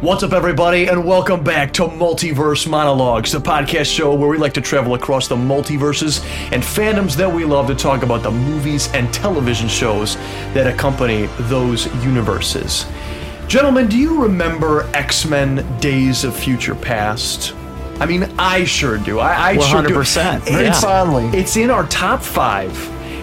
What's up, everybody, and welcome back to Multiverse Monologues, the podcast show where we like to travel across the multiverses and fandoms that we love to talk about the movies and television shows that accompany those universes. Gentlemen, do you remember X Men Days of Future Past? I mean, I sure do. I, I sure do. 100%, It's, yeah. fondly. it's in our top five.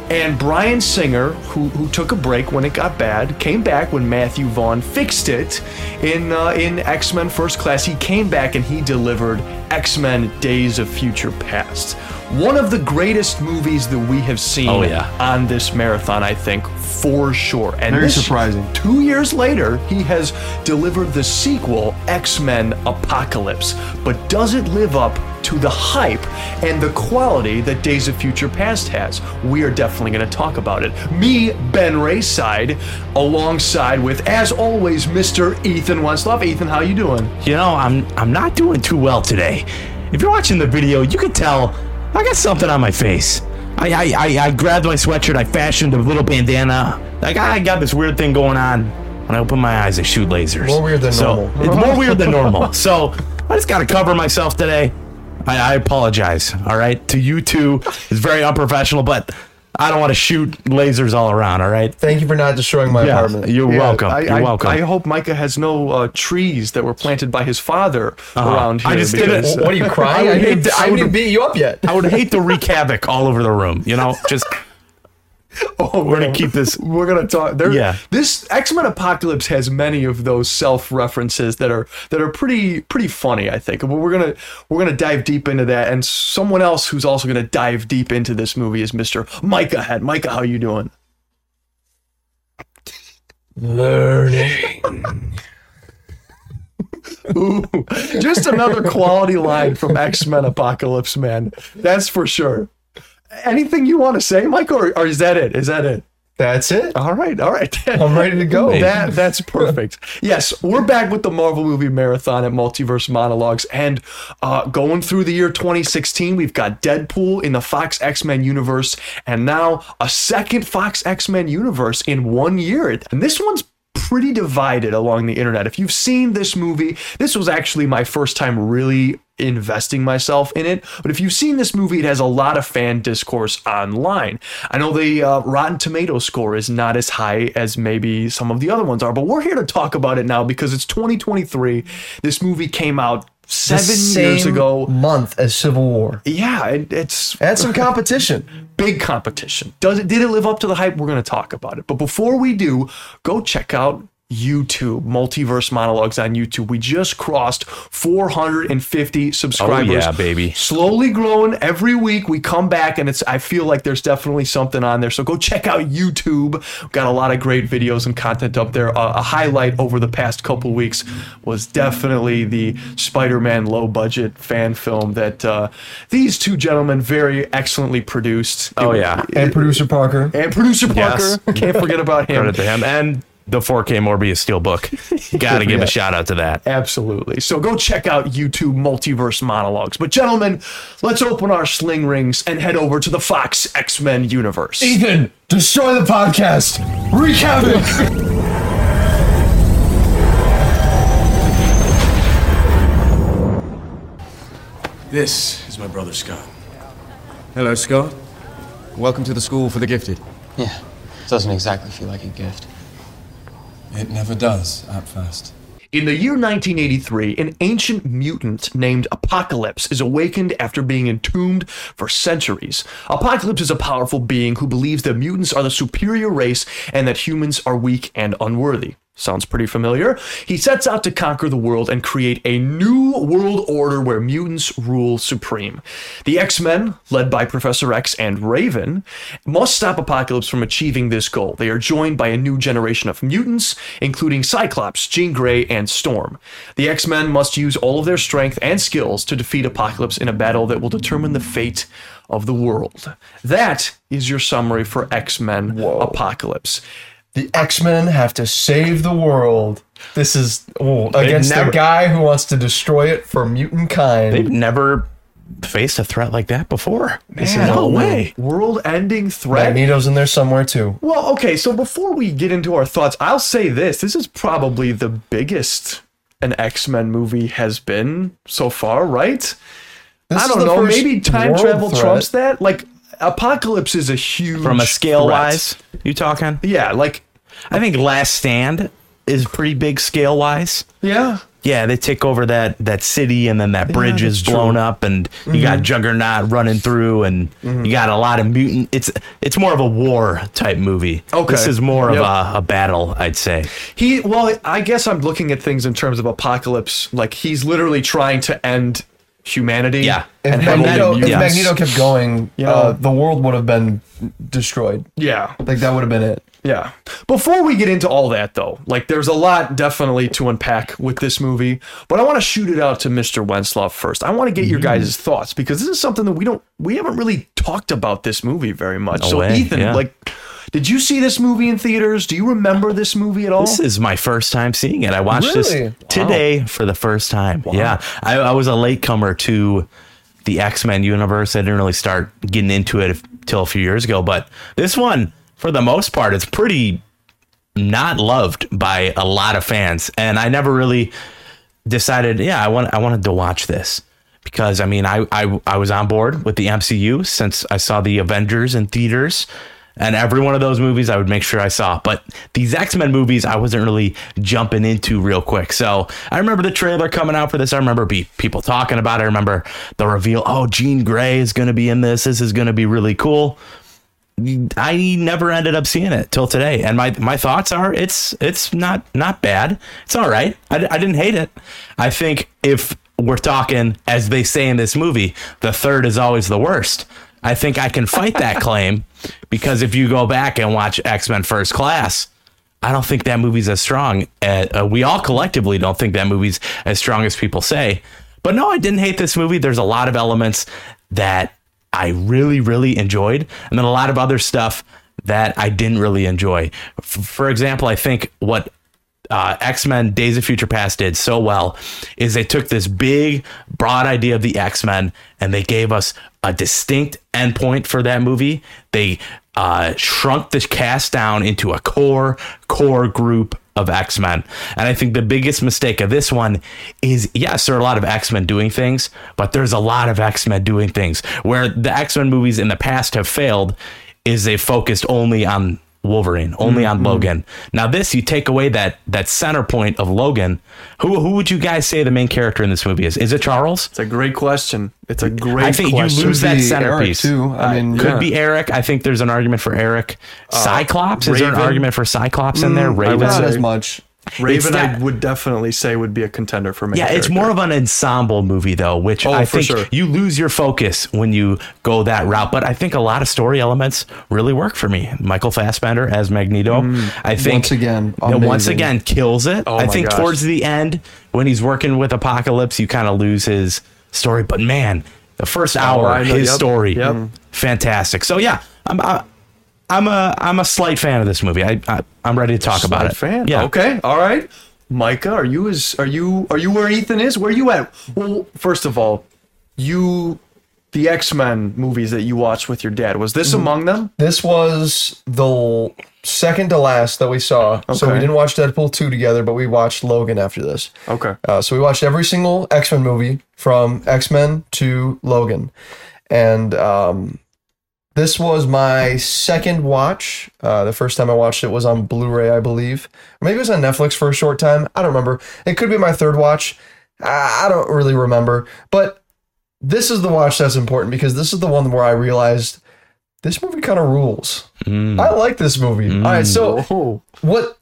And Bryan Singer, who, who took a break when it got bad, came back when Matthew Vaughn fixed it in uh, in X Men First Class. He came back and he delivered X Men Days of Future Past. One of the greatest movies that we have seen Oh, yeah. on this marathon, I think, for sure. And Very this- surprising. Two years later, he has delivered the sequel, X Men Apocalypse. But does it live up to the hype and the quality that Days of Future Past has? We are definitely going to talk about it. Me, Ben Rayside, alongside with, as always, Mr. Ethan Westloff. Ethan, how you doing? You know, I'm I'm not doing too well today. If you're watching the video, you can tell I got something on my face. I I, I, I grabbed my sweatshirt, I fashioned a little bandana. I got, I got this weird thing going on. When I open my eyes, I shoot lasers. More weird than so, normal. It's more weird than normal. So I just got to cover myself today. I, I apologize. All right, to you two, it's very unprofessional, but I don't want to shoot lasers all around. All right. Thank you for not destroying my apartment. You're Yeah, welcome. I, You're I- welcome. I hope Micah has no uh, trees that were planted by his father around here. Uh-huh. I just did it. uh, what are you crying? I, would hate didn't, to- I I would- didn't beat you up yet. I would hate to wreak havoc all over the room. You know, just Oh, we're gonna keep this. We're gonna talk. There, Yeah. This X Men Apocalypse has many of those self references that are that are pretty pretty funny. I think. But we're gonna we're gonna dive deep into that. And someone else who's also gonna dive deep into this movie is Mister Micah Head. Micah, how you doing? Learning. Ooh, just another quality line from X Men Apocalypse, man. That's for sure. Anything you want to say, Micah, or, or is that it? Is that it? That's it. All right, all right. I'm ready to go. That that's perfect. yes, we're back with the Marvel movie marathon at Multiverse Monologues, and uh, going through the year 2016, we've got Deadpool in the Fox X Men universe, and now a second Fox X Men universe in one year. And this one's pretty divided along the internet. If you've seen this movie, this was actually my first time really investing myself in it. But if you've seen this movie, it has a lot of fan discourse online. I know the uh, Rotten Tomato score is not as high as maybe some of the other ones are, but we're here to talk about it now because it's 2023. This movie came out seven years ago. month as Civil War. Yeah, it, it's Add some competition. big competition. Does it did it live up to the hype? We're going to talk about it. But before we do, go check out YouTube, Multiverse Monologues on YouTube. We just crossed 450 subscribers. Oh, yeah, baby. Slowly growing every week. We come back and it's I feel like there's definitely something on there. So go check out YouTube. We've got a lot of great videos and content up there. Uh, a highlight over the past couple weeks was definitely the Spider-Man low budget fan film that uh, these two gentlemen very excellently produced. Oh, It- yeah. And producer Parker. and producer Parker. Yes. Can't forget about him. credit to him and the 4K Morbius steelbook. Got to give Yeah. a shout out to that. Absolutely. So go check out YouTube Multiverse Monologues. But gentlemen, let's open our sling rings and head over to the Fox X Men universe. Ethan, destroy the podcast. Wreak havoc. This is my brother Scott. Hello, Scott. Welcome to the School for the Gifted. Yeah, doesn't exactly feel like a gift. It never does at first. In the year 1983, an ancient mutant named Apocalypse is awakened after being entombed for centuries. Apocalypse is a powerful being who believes that mutants are the superior race and that humans are weak and unworthy. Sounds pretty familiar. He sets out to conquer the world and create a new world order where mutants rule supreme. The X Men, led by Professor X and Raven, must stop Apocalypse from achieving this goal. They are joined by a new generation of mutants, including Cyclops, Jean Grey, and Storm. The X Men must use all of their strength and skills to defeat Apocalypse in a battle that will determine the fate of the world. That is your summary for X Men Apocalypse. The X Men have to save the world. This is oh, against never- the guy who wants to destroy it for mutant kind. They've never faced a threat like that before. This is Man, no way. World ending threat. Magneto's in there somewhere too. Well, okay, so before we get into our thoughts, I'll say this. This is probably the biggest an X-Men movie has been so far, right? This I don't know. Maybe time travel threat. trumps that. Like Apocalypse is a huge From a scale threat. wise, you talking? Yeah, like I think Last Stand is pretty big scale wise. yeah. Yeah, they take over that that city, and then that bridge is blown true. up, and you got Juggernaut running through, and you got a lot of mutant. It's it's more of a war type movie. Okay. this is more Yep. of a, a battle, I'd say. He well, I guess I'm looking at things in terms of apocalypse. Like he's literally trying to end humanity. Yeah. If and have Magneto, if yes. Magneto kept going, Yeah. uh, the world would have been destroyed. yeah, Like that would have been it. Yeah. Before we get into all that, though, like there's a lot definitely to unpack with this movie. But I want to shoot it out to Mr. Wenslaw first. I want to get your Mm-hmm. guys' thoughts because this is something that we don't, we haven't really talked about this movie very much. No so way, Ethan, yeah. like. Did you see this movie in theaters? Do you remember this movie at all? This is my first time seeing it. I watched Really? this today for the first time. Yeah, I, I was a latecomer to the X Men universe. I didn't really start getting into it till a few years ago, but this one, for the most part, it's pretty not loved by a lot of fans, and I never really decided. Yeah, I want I wanted to watch this because I mean I I I was on board with the MCU since I saw the Avengers in theaters. And every one of those movies I would make sure I saw. But these X Men movies I wasn't really jumping into real quick. So I remember the trailer coming out for this. I remember be, people talking about it. I remember the reveal oh, Jean Grey is going to be in this. This is going to be really cool. I never ended up seeing it till today, and my my thoughts are it's it's not not bad. It's all right. I, I didn't hate it. I think if we're talking as they say in this movie, the third is always the worst. I think I can fight that claim because if you go back and watch X Men First Class, I don't think that movie's as strong. Uh, uh, we all collectively don't think that movie's as strong as people say. But no, I didn't hate this movie. There's a lot of elements that I really, really enjoyed, and then a lot of other stuff that I didn't really enjoy. For example, I think what uh, X Men Days of Future Past did so well is they took this big, broad idea of the X Men and they gave us a distinct endpoint for that movie. They uh, shrunk the cast down into a core, core group of X Men. And I think the biggest mistake of this one is yes, there are a lot of X Men doing things, but there's a lot of X Men doing things. Where the X Men movies in the past have failed is they focused only on Wolverine, only on Logan. Now this you take away that that center point of Logan. Who who would you guys say the main character in this movie is? Is it Charles? It's a great question. It's a great I think question. you lose that Be Eric, centerpiece. too. I mean, Could yeah. be Eric. I think there's an argument for Eric. Cyclops. Is there an argument for Cyclops in there? Mm, Raven. Not as much. Raven, I would definitely say would be a contender for me. Yeah, it's more of an ensemble movie though, which Oh, I think sure. you lose your focus when you go that route. But I think a lot of story elements really work for me. Michael Fassbender as Magneto, mm. I think Once again, once again kills it. Oh I think gosh. towards the end when he's working with Apocalypse, you kind of lose his story. But man, the first oh, hour, Oh, his yep, story, yep. fantastic. So yeah, I'm. I, I'm a I'm a slight fan of this movie. I, I I'm ready to talk about Slight it. Fan. Yeah. Okay. All right. Micah, are you as are you are you where Ethan is? Where you at? Well, first of all, you the X Men movies that you watched with your dad was Mm-hmm. this among them? This was the second to last that we saw. Okay. So we didn't watch Deadpool 2 together, but we watched Logan after this. Okay. Uh, so we watched every single X Men movie from X Men to Logan. And um, this was my second watch. Uh, the first time I watched it was on Blu ray, I believe. Or maybe it was on Netflix for a short time. I don't remember. It could be my third watch. I I don't really remember. But this is the watch that's important because this is the one where I realized this movie kind of rules. I like this movie. All right, so what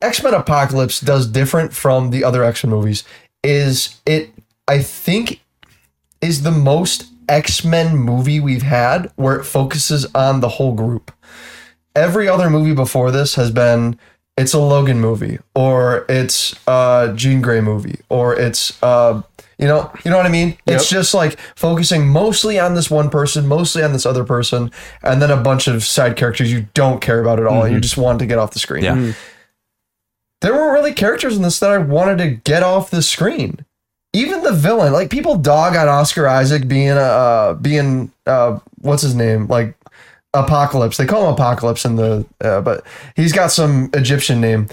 X Men Apocalypse does different from the other X Men movies is it, I think, is the most X Men movie we've had where it focuses on the whole group. Every other movie before this has been it's a Logan movie or it's a Jean Grey movie or it's uh you know you know what I mean? It's just like focusing mostly on this one person, mostly on this other person, and then a bunch of side characters you don't care about at all and you just want to get off the screen Yeah. there weren't really characters in this that I wanted to get off the screen. Even the villain, like people dog on Oscar Isaac being a uh, being uh, what's his name, like Apocalypse. They call him Apocalypse in the, uh, but he's got some Egyptian name.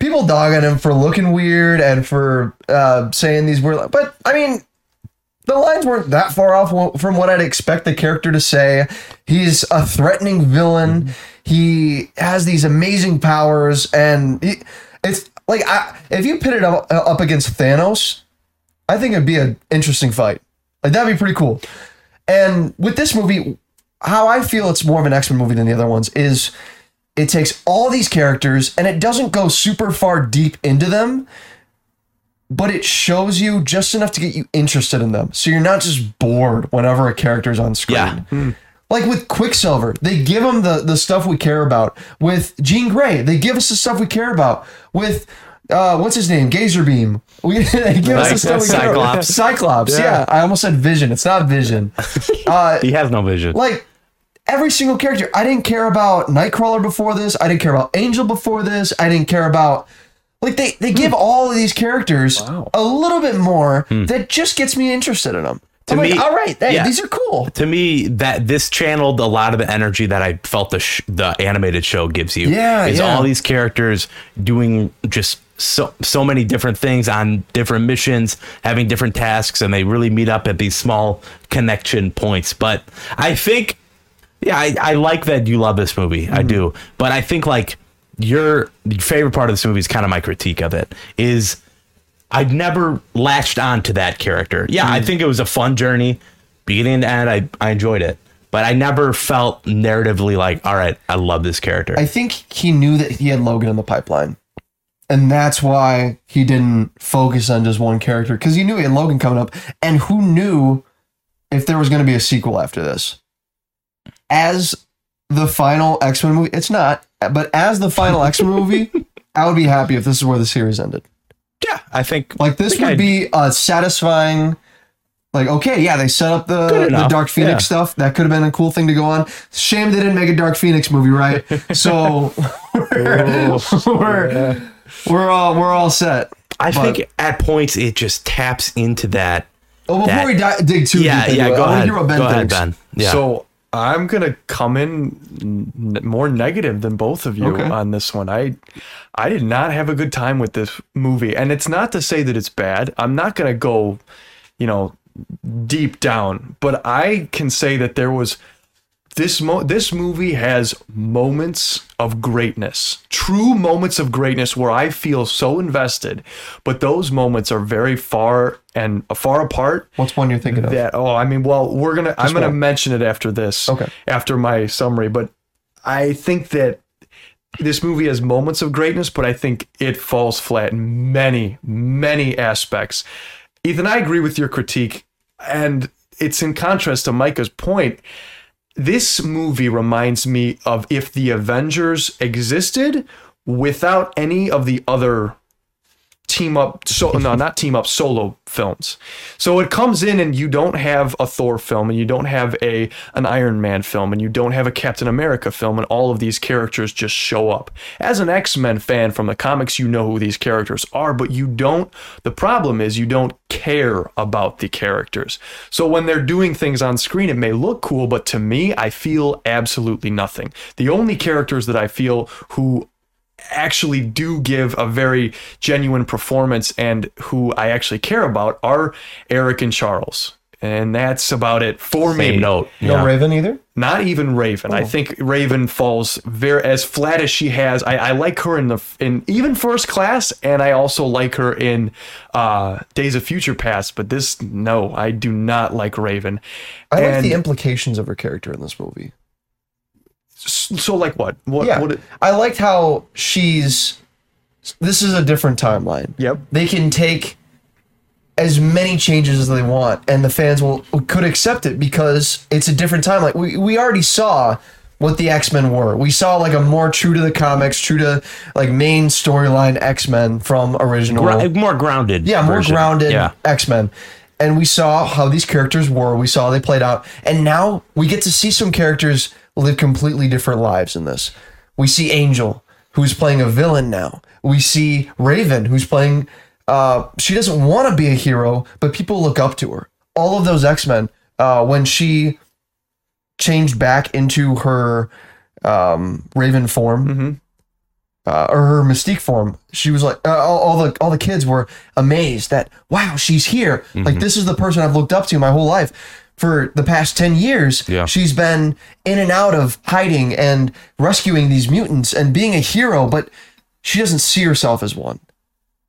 people dog on him for looking weird and for uh, saying these weird. But I mean, the lines weren't that far off from what I'd expect the character to say. He's a threatening villain. He has these amazing powers, and he, it's like I, if you pit it up, up against Thanos, I think it'd be an interesting fight. Like that'd be pretty cool. And with this movie, how I feel it's more of an X Men movie than the other ones is it takes all these characters and it doesn't go super far deep into them, but it shows you just enough to get you interested in them. So you're not just bored whenever a character is on screen. Yeah. Hmm. Like with Quicksilver, they give him the, the stuff we care about. With Jean Grey, they give us the stuff we care about. With uh, what's his name? Gazer Beam. We give us the. Cyclops. Cyclops. Yeah. I almost said Vision. It's not Vision. Uh, He has no vision. like every single character. I didn't care about Nightcrawler before this. I didn't care about Angel before this. I didn't care about like they they give all of these characters a little bit more that just gets me interested in them. To I'm me- like, all right, hey, yeah. these are cool. to me that this channeled a lot of the energy that I felt the sh- the animated show gives you. Yeah, is yeah. all these characters doing just so so many different things on different missions, having different tasks, and they really meet up at these small connection points. But I think, yeah, I, I like that you love this movie. Mm-hmm. I do, but I think like your favorite part of this movie is kind of my critique of it is I've never latched on to that character. Yeah, Mm. I think it was a fun journey, beginning to end. I, I enjoyed it, but I never felt narratively like, all right, I love this character. I think he knew that he had Logan in the pipeline. And that's why he didn't focus on just one character because he knew he had Logan coming up. And who knew if there was going to be a sequel after this? As the final X Men movie, it's not, but as the final X Men movie, I would be happy if this is where the series ended. yeah, I think Like this think would I'd- be a satisfying. Like okay, yeah, they set up the the Dark Phoenix yeah. stuff. That could have been a cool thing to go on. Shame they didn't make a Dark Phoenix movie, right? So we're we're, we're all we're all set. I But- think at points it just taps into that. Oh, before that- we di- dig too yeah, deep into yeah. it, Go I ahead. hear what Ben go ahead. Ben. Yeah. So I'm gonna come in n- more negative than both of you Okay. on this one. I I did not have a good time with this movie, and it's not to say that it's bad. I'm not gonna go, you know, deep down, but I can say that there was this mo- this movie has moments of greatness, true moments of greatness where I feel so invested, but those moments are very far and far apart What's one you're thinking of? that oh i mean well we're gonna i'm gonna one. mention it after this Okay. after my summary but i think that this movie has moments of greatness but i think it falls flat in many many aspects ethan i agree with your critique and it's in contrast to micah's point this movie reminds me of if the avengers existed without any of the other team up so no not team up solo films. So it comes in and you don't have a thor film and you don't have a an iron man film and you don't have a captain america film and all of these characters just show up. As an x-men fan from the comics you know who these characters are but you don't the problem is you don't care about the characters. So when they're doing things on screen it may look cool but to me i feel absolutely nothing. The only characters that i feel who actually do give a very genuine performance and who I actually care about are Eric and Charles. And that's about it for me. Same note. No Yeah. Raven either. Not even Raven. I think Raven falls very as flat as she has. I, I like her in the in even first class, and I also like her in uh, Days of Future Past. But this, no, I do not like Raven. I like And the implications of her character in this movie. So like what? What? Yeah, what it- I liked how she's. This is a different timeline. Yep. They can take as many changes as they want, and the fans will could accept it because it's a different timeline. We we already saw what the X Men were. We saw like a more true to the comics, true to like main storyline X Men from original. More grounded. yeah, more version. grounded Yeah. X Men. And we saw how these characters were. We saw how they played out. And now we get to see some characters live completely different lives in this. We see Angel, who's playing a villain now. We see Raven, who's playing. Uh, she doesn't want to be a hero, but people look up to her. All of those X Men, uh, when she changed back into her um, Raven form, uh, or her mystique form, she was like uh, all, all the all the kids were amazed that wow she's here. Like this is the person I've looked up to my whole life. For the past ten years, Yeah. she's been in and out of hiding and rescuing these mutants and being a hero, but she doesn't see herself as one.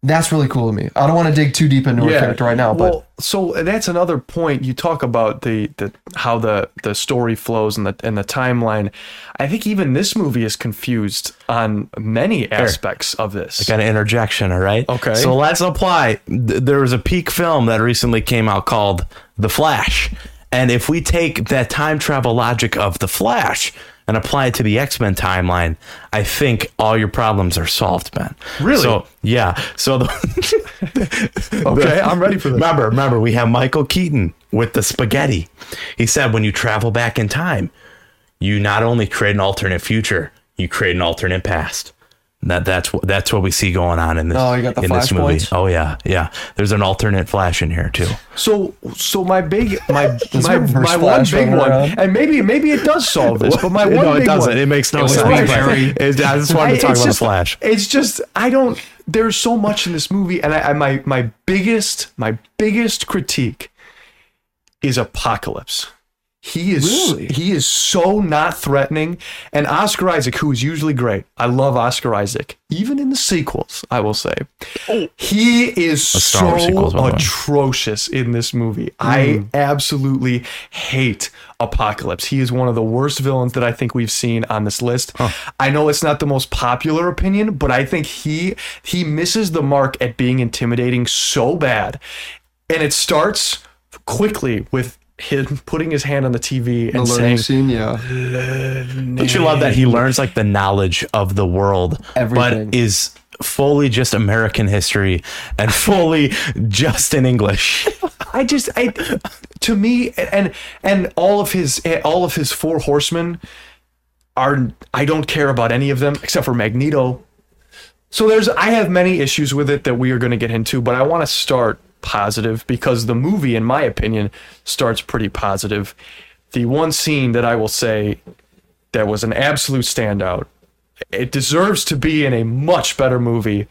That's really cool to me. I don't want to dig too deep into her character right now, but well, so that's another point. You talk about the, the how the, the story flows and the and the timeline. I think even this movie is confused on many aspects of this. Got an interjection, all right? Okay. So let's apply. There was a peak film that recently came out called The Flash. And if we take that time travel logic of The Flash and apply it to the X Men timeline, I think all your problems are solved, man. Really? So, yeah. So, the, okay, I'm ready for this. remember, remember, we have Michael Keaton with the spaghetti. He said when you travel back in time, you not only create an alternate future, you create an alternate past. That that's what that's what we see going on in this. Oh, you got the in this movie. flashpoints? Oh yeah, yeah. There's an alternate flash in here too. So so my big my my, my one big one, around. and maybe maybe it does solve this, but my one no, big it doesn't. one. It makes no was sense. Big but it- I just wanted to talk about just, the flash. It's just I don't. There's so much in this movie, and I, I my my biggest my biggest critique is Apocalypse. He is he is so not threatening, and Oscar Isaac, who is usually great, I love Oscar Isaac, even in the sequels. I will say, oh. he is so sequels, by the way. atrocious in this movie. I hmm. absolutely hate Apocalypse. He is one of the worst villains that I think we've seen on this list. I know it's not the most popular opinion, but I think he he misses the mark at being intimidating so bad. And it starts quickly with him putting his hand on the TV and saying, scene, yeah. Don't you love that he learns like the knowledge of the world, Everything. but is fully just American history and fully just in English. I just I to me and and all of his all of his four horsemen are I don't care about any of them except for Magneto. So there's I have many issues with it that we are going to get into, but I want to start positive because the movie in my opinion starts pretty positive. The one scene that I will say that was an absolute standout. It deserves to be in a much better movie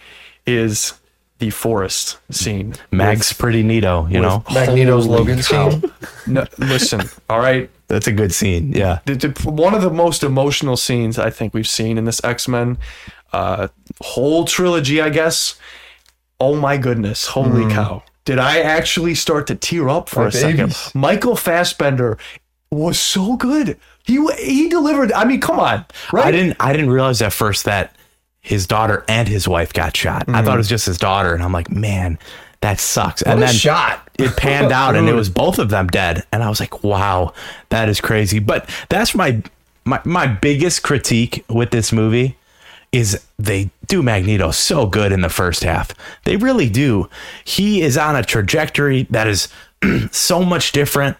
is the forest scene. Mag's pretty neato, you know. Magneto's Holy Logan cow. scene. No, listen, all right. That's a good scene. Yeah. The- the- one of the most emotional scenes I think we've seen in this X Men uh, whole trilogy, I guess. Oh my goodness! Holy cow! Did I actually start to tear up for Like a second? Michael Fassbender was so good. He he delivered. I mean, come on, right? I didn't I didn't realize at first that his daughter and his wife got shot. I thought it mm. was just his daughter, and I'm like, man, that sucks. and What a then shot. it panned out, and it was both of them dead. And I was like, wow, that is crazy. But that's my my my biggest critique with this movie is they do Magneto so good in the first half. They really do. He is on a trajectory that is so much different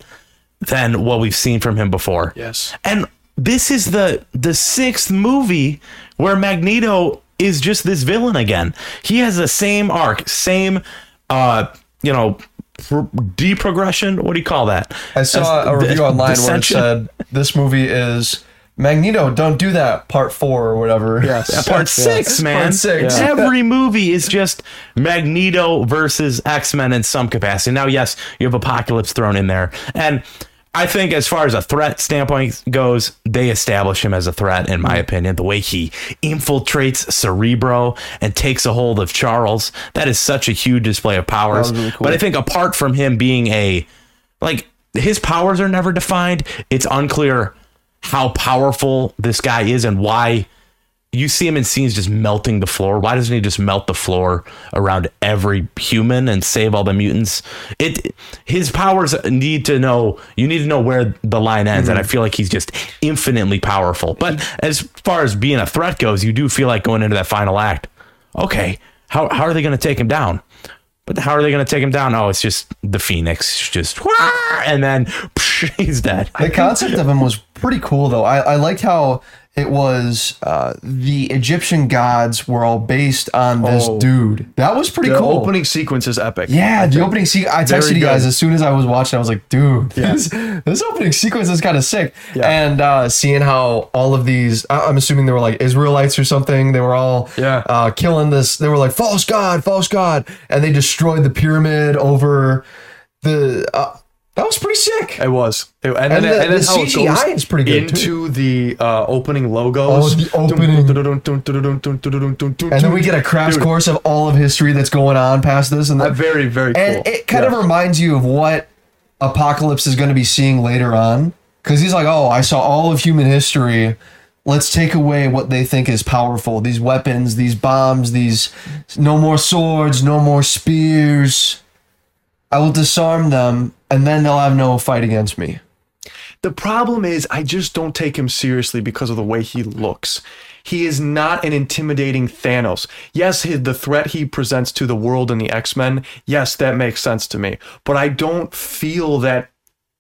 than what we've seen from him before. Yes. And this is the the sixth movie where Magneto is just this villain again. He has the same arc, same uh, you know, pro- deprogression. What do you call that? I saw a As- review online where it said this movie is Magneto, don't do that, part four or whatever. Yes. Yeah, part six, man. Part six. Yeah. Every movie is just Magneto versus X Men in some capacity. Now, yes, you have Apocalypse thrown in there, and I think as far as a threat standpoint goes, they establish him as a threat, in my opinion. The way he infiltrates Cerebro and takes a hold of Charles, that is such a huge display of powers. Really cool. But I think apart from him being a like his powers are never defined. It's unclear how powerful this guy is and why you see him in scenes just melting the floor. Why doesn't he just melt the floor around every human and save all the mutants? It his powers need to know you need to know where the line ends, and I mm-hmm. feel like he's just infinitely powerful. But as far as being a threat goes, you do feel like going into that final act. Okay, how how are they going to take him down? But how are they going to take him down? Oh, it's just the Phoenix, just and then he's dead. The concept of him was pretty cool though. I, I liked how it was uh, the Egyptian gods were all based on this Oh. dude. That was pretty The cool. opening sequence is epic. yeah, the opening sequence. I Very texted you guys good. as soon as I was watching. I was like, dude, this, this opening sequence is kind of sick. Yeah. And uh, seeing how all of these, I- I'm assuming they were like Israelites or something. They were all Yeah. uh, killing this. They were like false god, false god, and they destroyed the pyramid over the. Uh, that was pretty sick. It was. It- and, And then, the- and then the how it CGI goes is pretty good, into the uh, opening logos. Oh, the opening. And And then we get a crash course of all of history that's going on past this, and Uh, the, very, very cool. and it kind Yeah. of reminds you of what Apocalypse is going to be seeing later on, because he's like, "Oh, I saw all of human history. Let's take away what they think is powerful. These weapons, these bombs, these no more swords, no more spears. I will disarm them, and then they'll have no fight against me." The problem is, I just don't take him seriously because of the way he looks. He is not an intimidating Thanos. Yes, the threat he presents to the world and the X Men, yes, that makes sense to me. But I don't feel that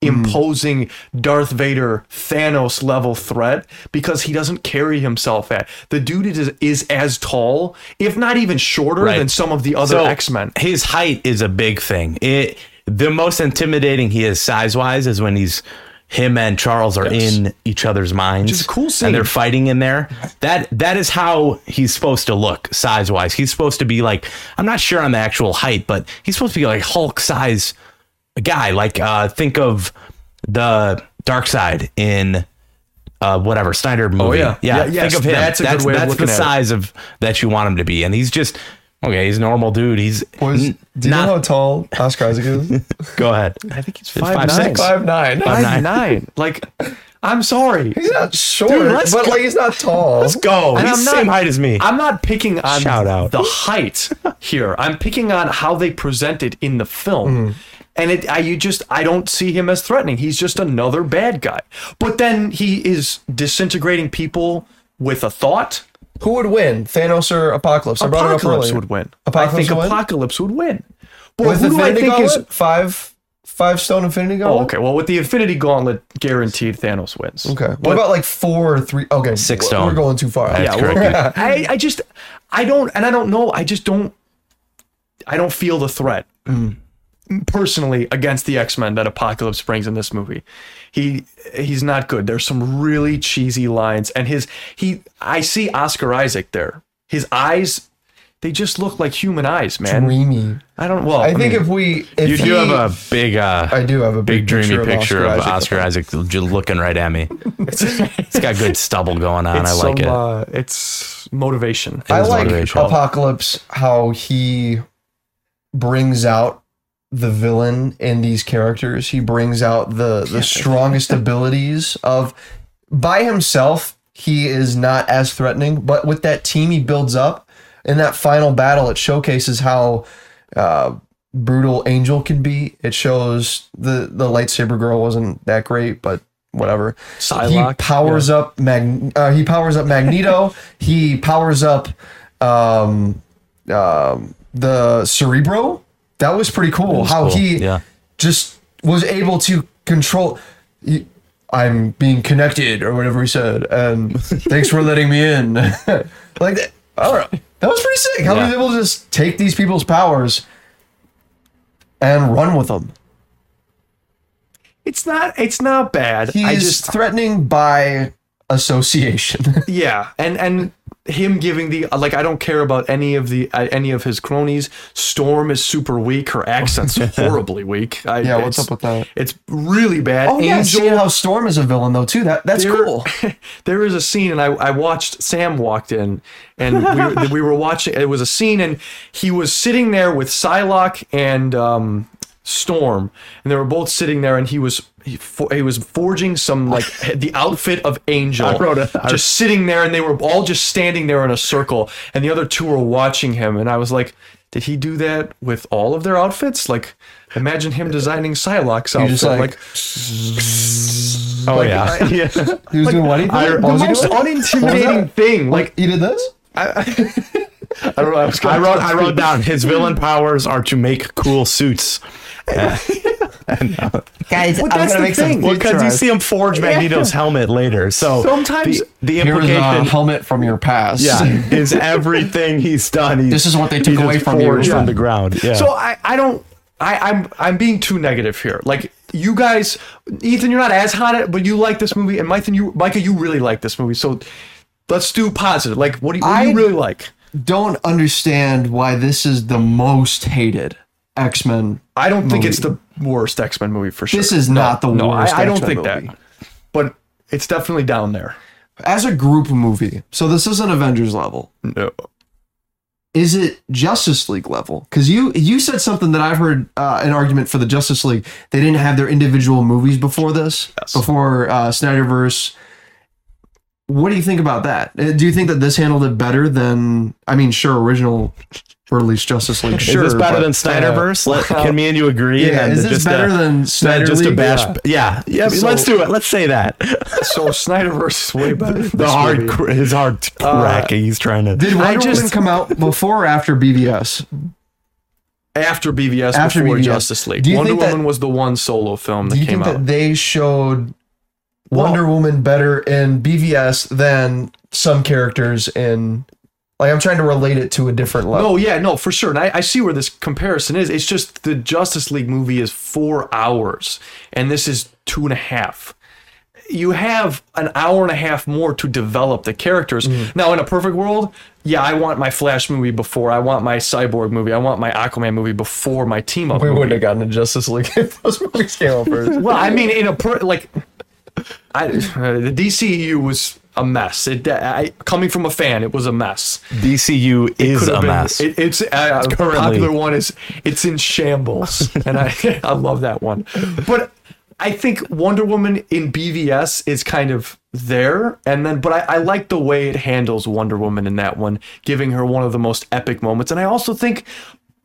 imposing Darth Vader Thanos level threat because he doesn't carry himself at. The dude is, is as tall, if not even shorter, Right. than some of the other So, X Men. His height is a big thing. It the most intimidating he is size wise is when he's him and Charles are Yes. in each other's minds. is a cool scene. And they're fighting in there. That that is how he's supposed to look size wise. He's supposed to be like I'm not sure on the actual height, but he's supposed to be like Hulk size guy. Like uh think of the dark side in uh, whatever Snyder movie. Oh, yeah. yeah. Yeah, yes, think of him. that's a good that's way of that's looking the at it. size of that you want him to be, and he's just okay. He's a normal dude. He's Boys, n- do you not- know how tall Oscar Isaac is? Go ahead. I think he's It's five, five, nine. six. Five nine. Five nine. Like, I'm sorry. He's not short, Dude, but go- like he's not tall. Let's go. And He's I'm the same height as me. I'm not picking on Shout out. the height here. I'm picking on how they present it in the film. Mm-hmm. And it, I, you just, I don't see him as threatening. He's just another bad guy. But then he is disintegrating people with a thought. Who would win, Thanos or Apocalypse? I brought it up Apocalypse earlier. would win. Apocalypse I think would win? Apocalypse would win. But With who do I Infinity think Gauntlet, is? five five stone Infinity Oh, Gauntlet. okay. Well, with the Infinity Gauntlet, guaranteed Thanos wins. Okay. What But- about like four or three? Okay, Six we're- stone. We're going too far. That's yeah, correct. well, I, I just, I don't, and I don't know. I just don't, I don't feel the threat mm. Personally against the X Men that Apocalypse brings in this movie. He, he's not good. There's some really cheesy lines, and his, he, I see Oscar Isaac there. His eyes, they just look like human eyes, man. Dreamy. I don't. Well, I think mean, if we, if you he, do have a big, uh, I do have a big, big, dreamy picture, picture of of Oscar Isaac, just looking right at me. it's, It's got good stubble going on. I like some, it. Uh, it's motivation. I like motivational. Apocalypse how he brings out the villain in these characters. He brings out the the strongest abilities of by himself. He is not as threatening, but with that team he builds up in that final battle, it showcases how uh, brutal Angel can be. It shows the the lightsaber girl wasn't that great, but whatever. Psylocke, he powers up Mag. Uh, he powers up Magneto. he powers up um, um, the Cerebro. That was pretty cool. how cool, he yeah. just was able to control. he- I'm being connected, or whatever he said, and thanks for letting me in. like that. All right, that was pretty sick. How he was able to just take these people's powers and run with them. It's not. It's not bad. He I is just threatening by association. Yeah, and and him giving the like I don't care about any of the uh, any of his cronies. Storm is super weak. Her accent's horribly weak. I, Yeah, what's up with that? It's really bad. oh yeah, seeing how Storm is a villain though too. That that's there, cool. there is a scene, and I, I watched. Sam walked in, and we, we were watching. It was a scene, and he was sitting there with Psylocke and um, Storm, and they were both sitting there, and he was he, for, he was forging some like the outfit of Angel, I wrote it. Just sitting there, and they were all just standing there in a circle, and the other two were watching him, and I was like. Did he do that with all of their outfits? Like, imagine him designing Psylocke's You outfit. just, like, like Oh like, yeah. I- yeah. He was doing what? He did? I- What the was most doing? unintimidating What thing. Like he did this. I don't know. I, was I wrote I wrote down his villain powers are to make cool suits. Uh, Guys, But that's the thing. Well, because you see him forge Magneto's helmet later. So Sometimes- the, the Here's a implication, helmet from your past. yeah, is everything he's done. He's, This is what they took away from you. Yeah. from the ground. Yeah. So I, I don't I, I'm I'm being too negative here. Like you guys, Ethan, you're not as hot at, but you like this movie, and Micah, you Micah, you really like this movie. So let's do positive. Like, what do you, what do you really like? Don't understand why this is the most hated X Men. I don't think it's the worst X Men movie for sure. This is not the no, worst I, I don't X-Men think movie. that, but it's definitely down there. As a group movie, so this isn't Avengers level. No. Is it Justice League level? Because you you said something that I've heard uh, an argument for the Justice League. They didn't have their individual movies before this, Yes. before uh, Snyderverse. What do you think about that? Uh, Do you think that this handled it better than? I mean, sure, original release Justice League. is Sure, this better but, than uh, Snyderverse? Let, can me and you agree? Yeah, And is this better a- than Snyder Justice League? bash? Yeah, yeah. So- let's do it. Let's say that. So Snyderverse is way better. The hard, movie. his hard uh, crack. he's trying to. Did I Wonder just- Woman come out before or after BVS? after BVS, After before BVS. Justice League. Wonder think that- Woman was the one solo film that Do you came think out. that they showed Wonder Woman better in BVS than some characters in? Like, I'm trying to relate it to a different level. No, yeah, no, for sure. And I, I see where this comparison is. It's just the Justice League movie is four hours, and this is two and a half. You have an hour and a half more to develop the characters. Mm. Now, in a perfect world, yeah, I want my Flash movie before. I want my Cyborg movie. I want my Aquaman movie before my team up. we movie. wouldn't have gotten to Justice League if those movies came out first. Well, I mean, in a per, like, I, uh, the DCU was a mess. It, I, coming from a fan, it was a mess. DCU is could have a been- mess. It, it's uh, a popular one is it's in shambles, and I I love that one. But I think Wonder Woman in BVS is kind of there, and then but I, I like the way it handles Wonder Woman in that one, giving her one of the most epic moments, and I also think.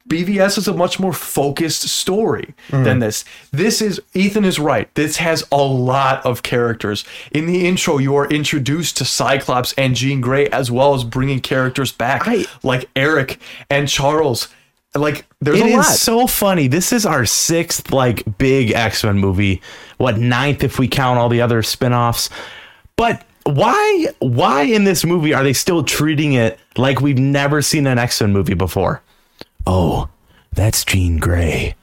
BVS is a much more focused story than mm. this. This is Ethan is right. This has a lot of characters. In the intro, you are introduced to Cyclops and Jean Grey, as well as bringing characters back I- like Eric and Charles. Like there's It a is lot. so funny. This is our sixth like big X Men movie. What ninth if we count all the other spin-offs. But why why in this movie are they still treating it like we've never seen an X Men movie before? Oh, that's Jean Grey.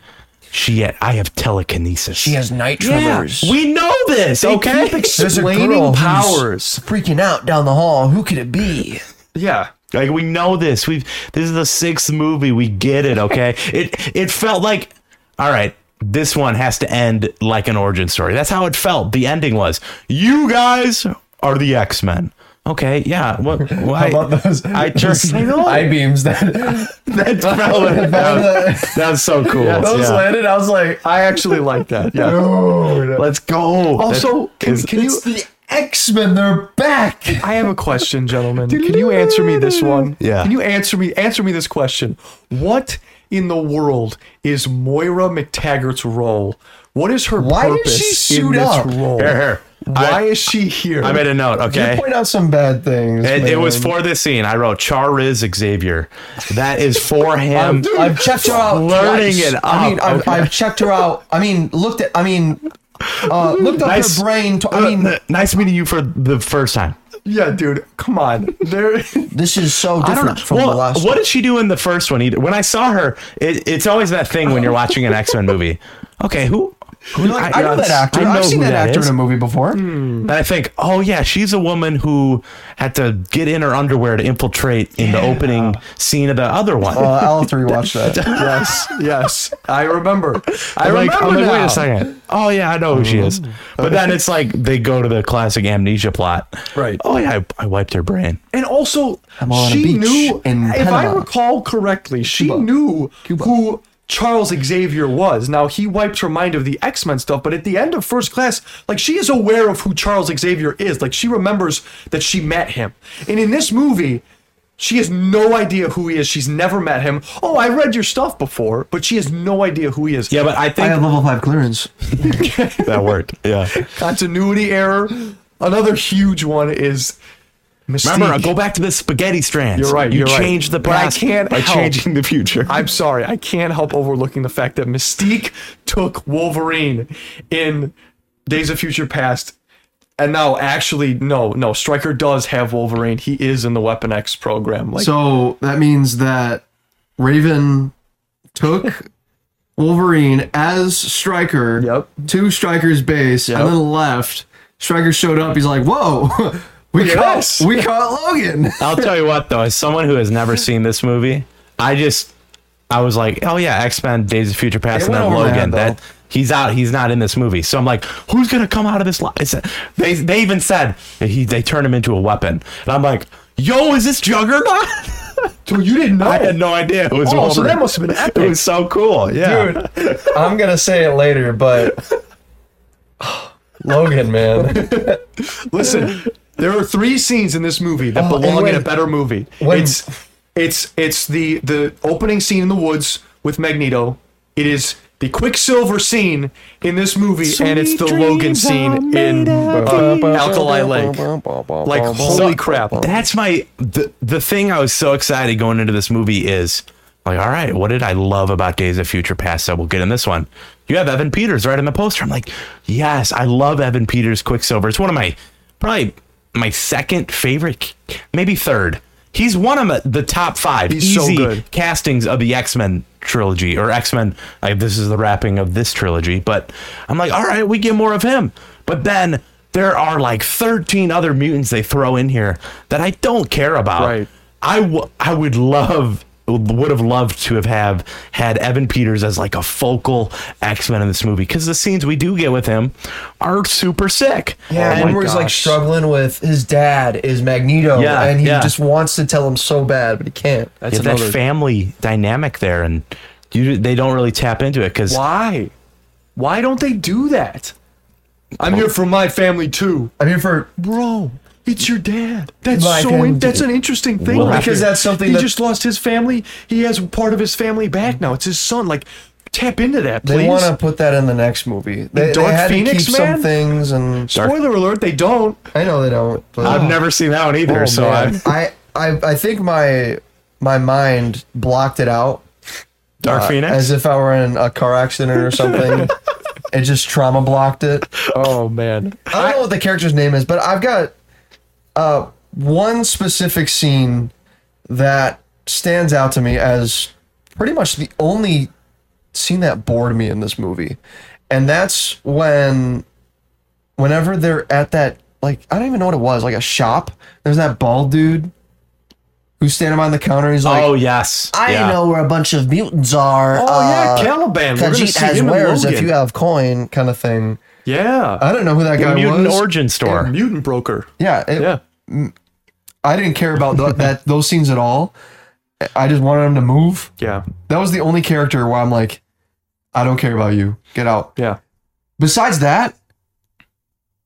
She I have telekinesis. She has night yeah, we know this. okay, keep ex- There's a explaining powers. freaking out down the hall. Who could it be? yeah. Like we know this. We've this is the sixth movie. We get it. Okay. it it felt like all right. This one has to end like an origin story. That's how it felt. The ending was you guys are the X Men. Okay. Yeah. What? Why? How about those? I turned. I beams that That's. That was, that was so cool. those Yeah. landed. I was like, I actually like that. Yeah. oh, Let's go. Also, can, is- can you? it's the X Men. They're back. I have a question, gentlemen. Can you answer me this one? Yeah. Can you answer me answer me this question? What in the world is Moira MacTaggert's role? What is her Why did purpose she in suit this up? role? Here, here. Why I- is she here? I made a note. Okay. You point out some bad things. It, it was man. for this scene. I wrote Chariz Xavier. That is for him. I've checked her out. Flirting twice. it I mean, up, I've, okay. I've checked her out. I mean, looked at. I mean, uh, looked up Nice. her brain. To, I mean, Uh, nice meeting you for the first time. yeah, dude. Come on. There. this is so I don't different know. from well, the last. what did she do in the first one? Either when I saw her, it, it's always that thing when you're watching an X Men movie. Okay, who? Who like, I, know that actor. I know I've seen who that, actor is. in a movie before. And I think, oh yeah, she's a woman who had to get in her underwear to infiltrate in the opening scene of the other one. Uh, I'll have to rewatch that. yes. Yes. I remember. I I'm like, remember I'm like, wait a second. Oh yeah, I know who she is. But then it's like they go to the classic amnesia plot. Right. Oh yeah, I, I wiped her brain. And also, I'm on a she knew, in if I recall correctly, she Cuba. knew Cuba. who Charles Xavier was. Now, he wiped her mind of the X Men stuff, but at the end of first class, like, she is aware of who Charles Xavier is. Like, she remembers that she met him. And in this movie, she has no idea who he is. She's never met him. Oh, I read your stuff before, but she has no idea who he is. Yeah, but I think I think had level five clearance. that worked. Yeah. continuity error. Another huge one is Remember, uh, go back to the spaghetti strands. You're right. You you're right. changed the But I past can't by help- changing the future. I'm sorry, I can't help overlooking the fact that Mystique took Wolverine in Days of Future Past, and now actually, no, no, Stryker does have Wolverine. He is in the Weapon X program. Like, So that means that Raven took Wolverine as Stryker Yep. to Stryker's base Yep. and then left. Stryker showed up. He's like, "Whoa, we Yes. caught we caught Logan." I'll tell you what, though, as someone who has never seen this movie, I just, I was like, oh yeah, X Men: Days of Future Past, It and then Logan. head, That he's out, he's not in this movie. So I'm like, who's gonna come out of this? Li-? It's, they they even said he they turned him into a weapon, and I'm like, yo, is this Juggernaut? so you didn't know? I had no idea it was. Oh, so that must have been epic. It was so cool. Yeah. Dude, I'm gonna say it later, but Logan, man, Listen, there are three scenes in this movie that Oh, and belong in a better movie. when- it's it's it's the the opening scene in the woods with Magneto. It is the Quicksilver scene in this movie, and it's the Logan scene in uh, Alkali Lake. Like holy crap! That's my the the thing I was so excited going into this movie is like, all right, what did I love about Days of Future Past that we'll get in this one? You have Evan Peters right in the poster. I'm like, yes, I love Evan Peters Quicksilver. It's one of my probably my second favorite, maybe third. He's one of the top five He's so easy good. castings of the X Men trilogy or X Men. This is the wrapping of this trilogy, but I'm like, all right, we get more of him. But then there are like 13 other mutants they throw in here that I don't care about. Right. I, w- I would love would have loved to have have had Evan Peters as like a focal X Men in this movie because the scenes we do get with him are super sick. Yeah, Oh and my where he's like struggling with his dad is Magneto, Yeah, and he yeah. just wants to tell him so bad, but he can't. That's Yeah, that family dynamic there, and you they don't really tap into it because Why? Why don't they do that? I'm here for my family too, I'm here for bro. It's your dad. That's My so. family In, that's an interesting thing. Well, right because here. that's something he that- just lost his family. He has part of his family back now. It's his son. Like, tap into that, they want to put that in the next movie. They, Dark they had Phoenix, to keep man? some things, and Spoiler alert: They don't. I know they don't. But I've never seen that one either. Oh, so man. I I, I I think my my mind blocked it out Dark uh, Phoenix. as if I were in a car accident or something. it just trauma blocked it. Oh man. I don't know what the character's name is, but I've got uh, one specific scene that stands out to me as pretty much the only scene that bored me in this movie. And that's when, whenever they're at that, like, I don't even know what it was, like a shop, there's that bald dude who's standing behind the counter. He's like, oh yes, I yeah. know where a bunch of mutants are. Oh yeah, Caliban. Khajiit has wares if you have coin, kind of thing. Yeah. I don't know who that guy was. Mutant was. Origin Store. Mutant broker. Yeah, it, Yeah. I didn't care about th- that those scenes at all. I just wanted him to move. Yeah. That was the only character where I'm like, I don't care about you. Get out. Yeah. Besides that,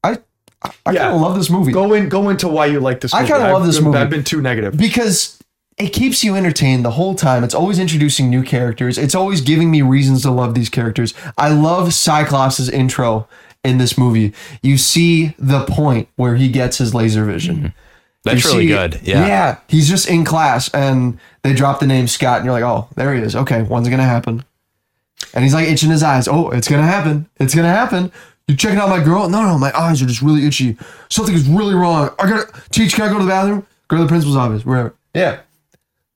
I I, I Yeah. kind of love this movie Go in. Go into why you like this. Movie. I kinda love I've this movie. I've been too negative. because it keeps you entertained the whole time. It's always introducing new characters. It's always giving me reasons to love these characters. I love Cyclops' intro in this movie. You see the point where he gets his laser vision. Mm-hmm. That's You really see- good. Yeah. Yeah. He's just in class and they drop the name Scott and you're like, oh, there he is. Okay, when's it gonna happen? And he's like itching his eyes. Oh, it's gonna happen. It's gonna happen. You're checking out my girl? No, no, my eyes are just really itchy. Something is really wrong. I gotta teach, can I go to the bathroom? Go to the principal's office, wherever. Yeah.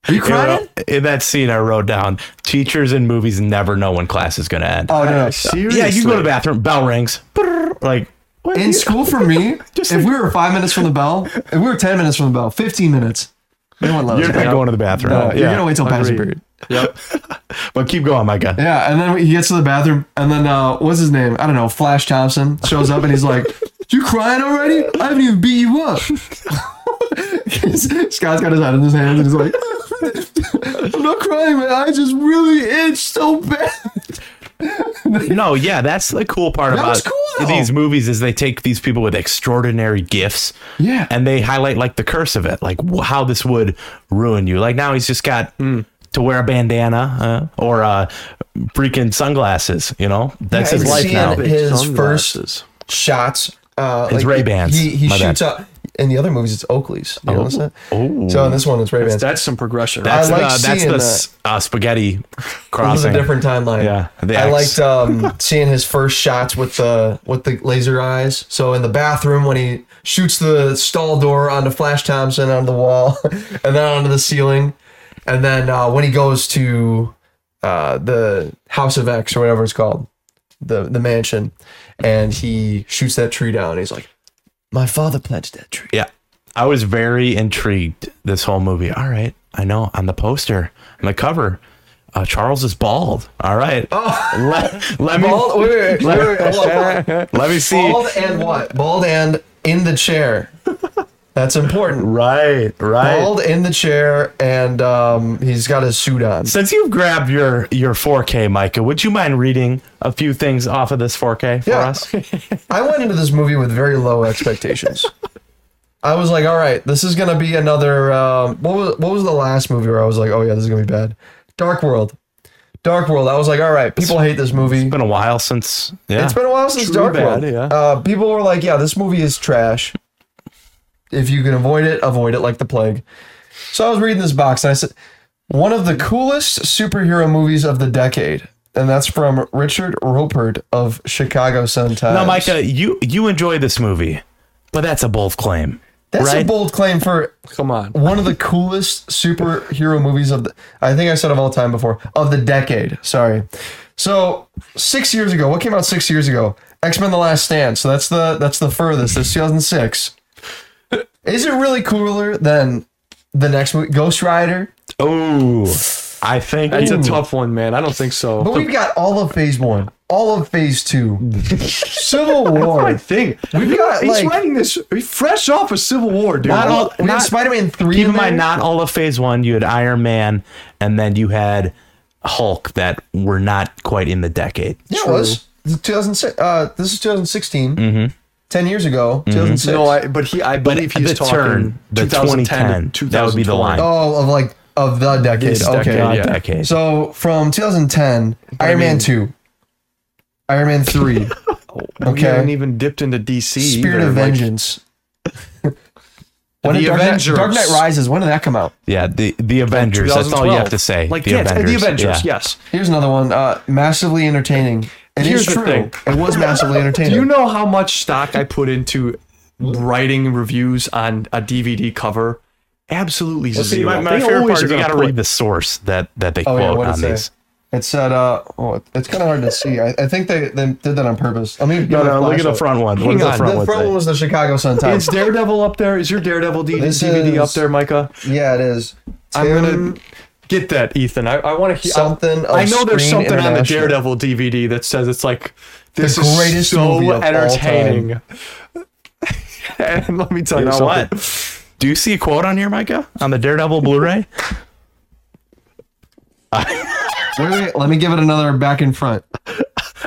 Are you You crying? know, in that scene, I wrote down: teachers in movies never know when class is going to end. Oh no. Seriously. yeah, you go to the bathroom, bell rings, like In you- school for me, if we were five minutes from the bell, if we were ten minutes from the bell, fifteen minutes. They wouldn't let us You're not going to the bathroom. No, You're going to wait till passing period. Yep. But keep going, my guy. Yeah, and then he gets to the bathroom, and then uh, what's his name? I don't know. Flash Thompson shows up, and he's like, "You crying already? I haven't even beat you up." Scott's got his head in his hands, and he's like, "I'm not crying. My eyes just really itch so bad." No, yeah, that's the cool part That about cool, these movies is they take these people with extraordinary gifts, Yeah. and they highlight like the curse of it, like how this would ruin you. Like now he's just got Hmm. to wear a bandana uh, or uh, freaking sunglasses. You know, that's Yeah, his life now. his Sunglasses. shots. Uh, His Ray-Bans. He, he My shoots bad. up. In the other movies it's Oakley's. You notice that? Oh. So in this one it's Ray Bans. That's some progression. That's I like uh, that's seeing the that. uh, spaghetti It was crossing. a different timeline. Yeah, the I X. liked um, seeing his first shots with the with the laser eyes. So in the bathroom when he shoots the stall door onto Flash Thompson on the wall, and then onto the ceiling, and then uh, when he goes to uh, the House of X or whatever it's called, the the mansion, and he shoots that tree down. He's like, "My father planted that tree." Yeah. I was very intrigued this whole movie. All right. I know on the poster, on the cover, uh, Charles is bald. All right. Let, let Bald. Wait, wait, wait, on. let me see. Bald and what? Bald and in the chair. That's important. Right, right. bald in the chair and um, he's got his suit on. Since you've grabbed your your 4K, Micah, would you mind reading a few things off of this 4K for Yeah. us? I went into this movie with very low expectations. I was like, all right, this is gonna be another. Um, what was what was the last movie where I was like, oh yeah, this is gonna be bad? Dark World. Dark World. I was like, all right, people hate this movie. It's been a while since. Yeah. It's been a while since True Dark bad, World. yeah. Uh, people were like, yeah, this movie is trash. If you can avoid it, avoid it like the plague. So I was reading this box and I said, one of the coolest superhero movies of the decade. And that's from Richard Roeper of Chicago Sun Times. now, Micah, you you enjoy this movie, but that's a bold claim. That's right? a bold claim for Come on. one of the coolest superhero movies of the I think I said of all time before of the decade. Sorry. So six years ago, what came out six years ago? X Men: The Last Stand. So that's the that's the furthest. That's 2006. Is it really cooler than the next movie, Ghost Rider? Oh, I think That's a tough one, man. I don't think so. But we've got all of Phase One, all of Phase Two, Civil War. I War. think We've got he's like writing this fresh off of Civil War, dude. Not all- we not- Spider Man Three. Keep in in mind, there. not all of Phase One. You had Iron Man, and then you had Hulk that were not quite in the decade. Yeah, it was. This is 2006. Uh, this is 2016. Mm-hmm. 10 years ago, 2006. no, I, but he, I believe he's the talking turn, the 2010 2010, that would be the line. Oh, of like of the decade. This okay. decade, yeah. decade. So from 2010, Iron Man 2, Iron Man 3, We okay. haven't even dipped into DC. Spirit either, of like- Vengeance. when The did Dark Knight, Dark Knight Rises, when did that come out? yeah, the the Avengers. That's all you have to say. Like the yeah, Avengers. the Avengers. yeah. Yes. Here's another one. Uh, massively entertaining. It is Here's the true. thing. It was massively entertaining. Do you know how much stock I put into writing reviews on a DVD cover? Absolutely See, zero. my, my They favorite always part is you got to read the source that that they Oh, yeah, quote what on it say? these. It said, uh, oh, it's kind of hard to see. I, I think they, they did that on purpose. Let me give No, a no, look at the front one. What Hang does the on, front The front one was the Chicago Sun Is Times. Daredevil up there? Is your Daredevil D- This DVD up there, Micah? Yeah, it is. I'm gonna get that, Ethan. I, I want to hear Something of I know there's something on the Daredevil DVD that says it's like this is greatest so movie of all entertaining. and let me tell You you know something. what? Do you see a quote on here, Micah, on the Daredevil Blu-ray? Wait, wait, let me give it another back in front.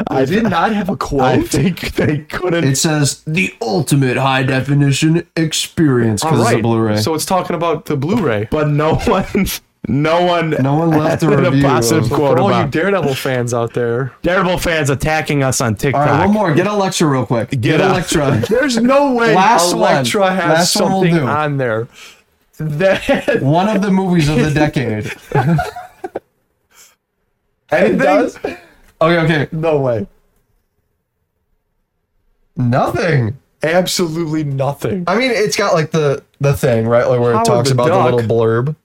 I did not have a quote. I think they couldn't. It says the ultimate high definition experience All because it's a. Blu-ray. So it's talking about the Blu-ray. but no one, no one, No one left a had review positive of- For quote all you Daredevil fans out there, Daredevil fans attacking us on TikTok. right, one more. Get Electra real quick. Get, out. Electra. there's no way Last one. Has Last one will something do. on there. That one of the movies of the decade. and it does? Okay, okay. No way. Nothing. Absolutely nothing. I mean, it's got like the the thing right, like where it talks the about Duck. the little blurb.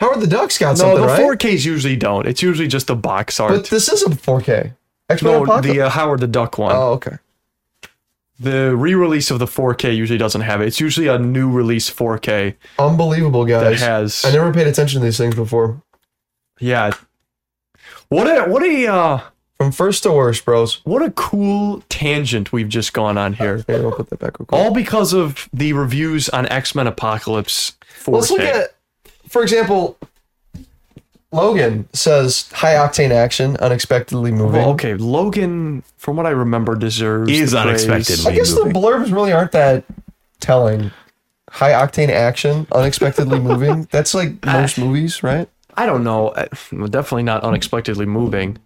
Howard the Duck's got No, something, the right? 4Ks usually don't. It's usually just the box art. But this is a 4K. X-Men no, Apocalypse. the uh, Howard the Duck one. oh, okay. The re-release of the 4K usually doesn't have it. It's usually a new release 4K Unbelievable, guys. that has. I never paid attention to these things before. Yeah. What a what a uh, From first to worst, bros. what a cool tangent we've just gone on here. Here, I'll put that back real quick. All because of the reviews on X Men Apocalypse 4K. Let's look at, for example, Logan says high octane action, unexpectedly moving. Well, okay, Logan, from what I remember, deserves Is the praise. unexpectedly I guess moving. the blurbs really aren't that telling. High octane action, unexpectedly moving. That's like most movies, right? I don't know. Uh, Definitely not unexpectedly moving.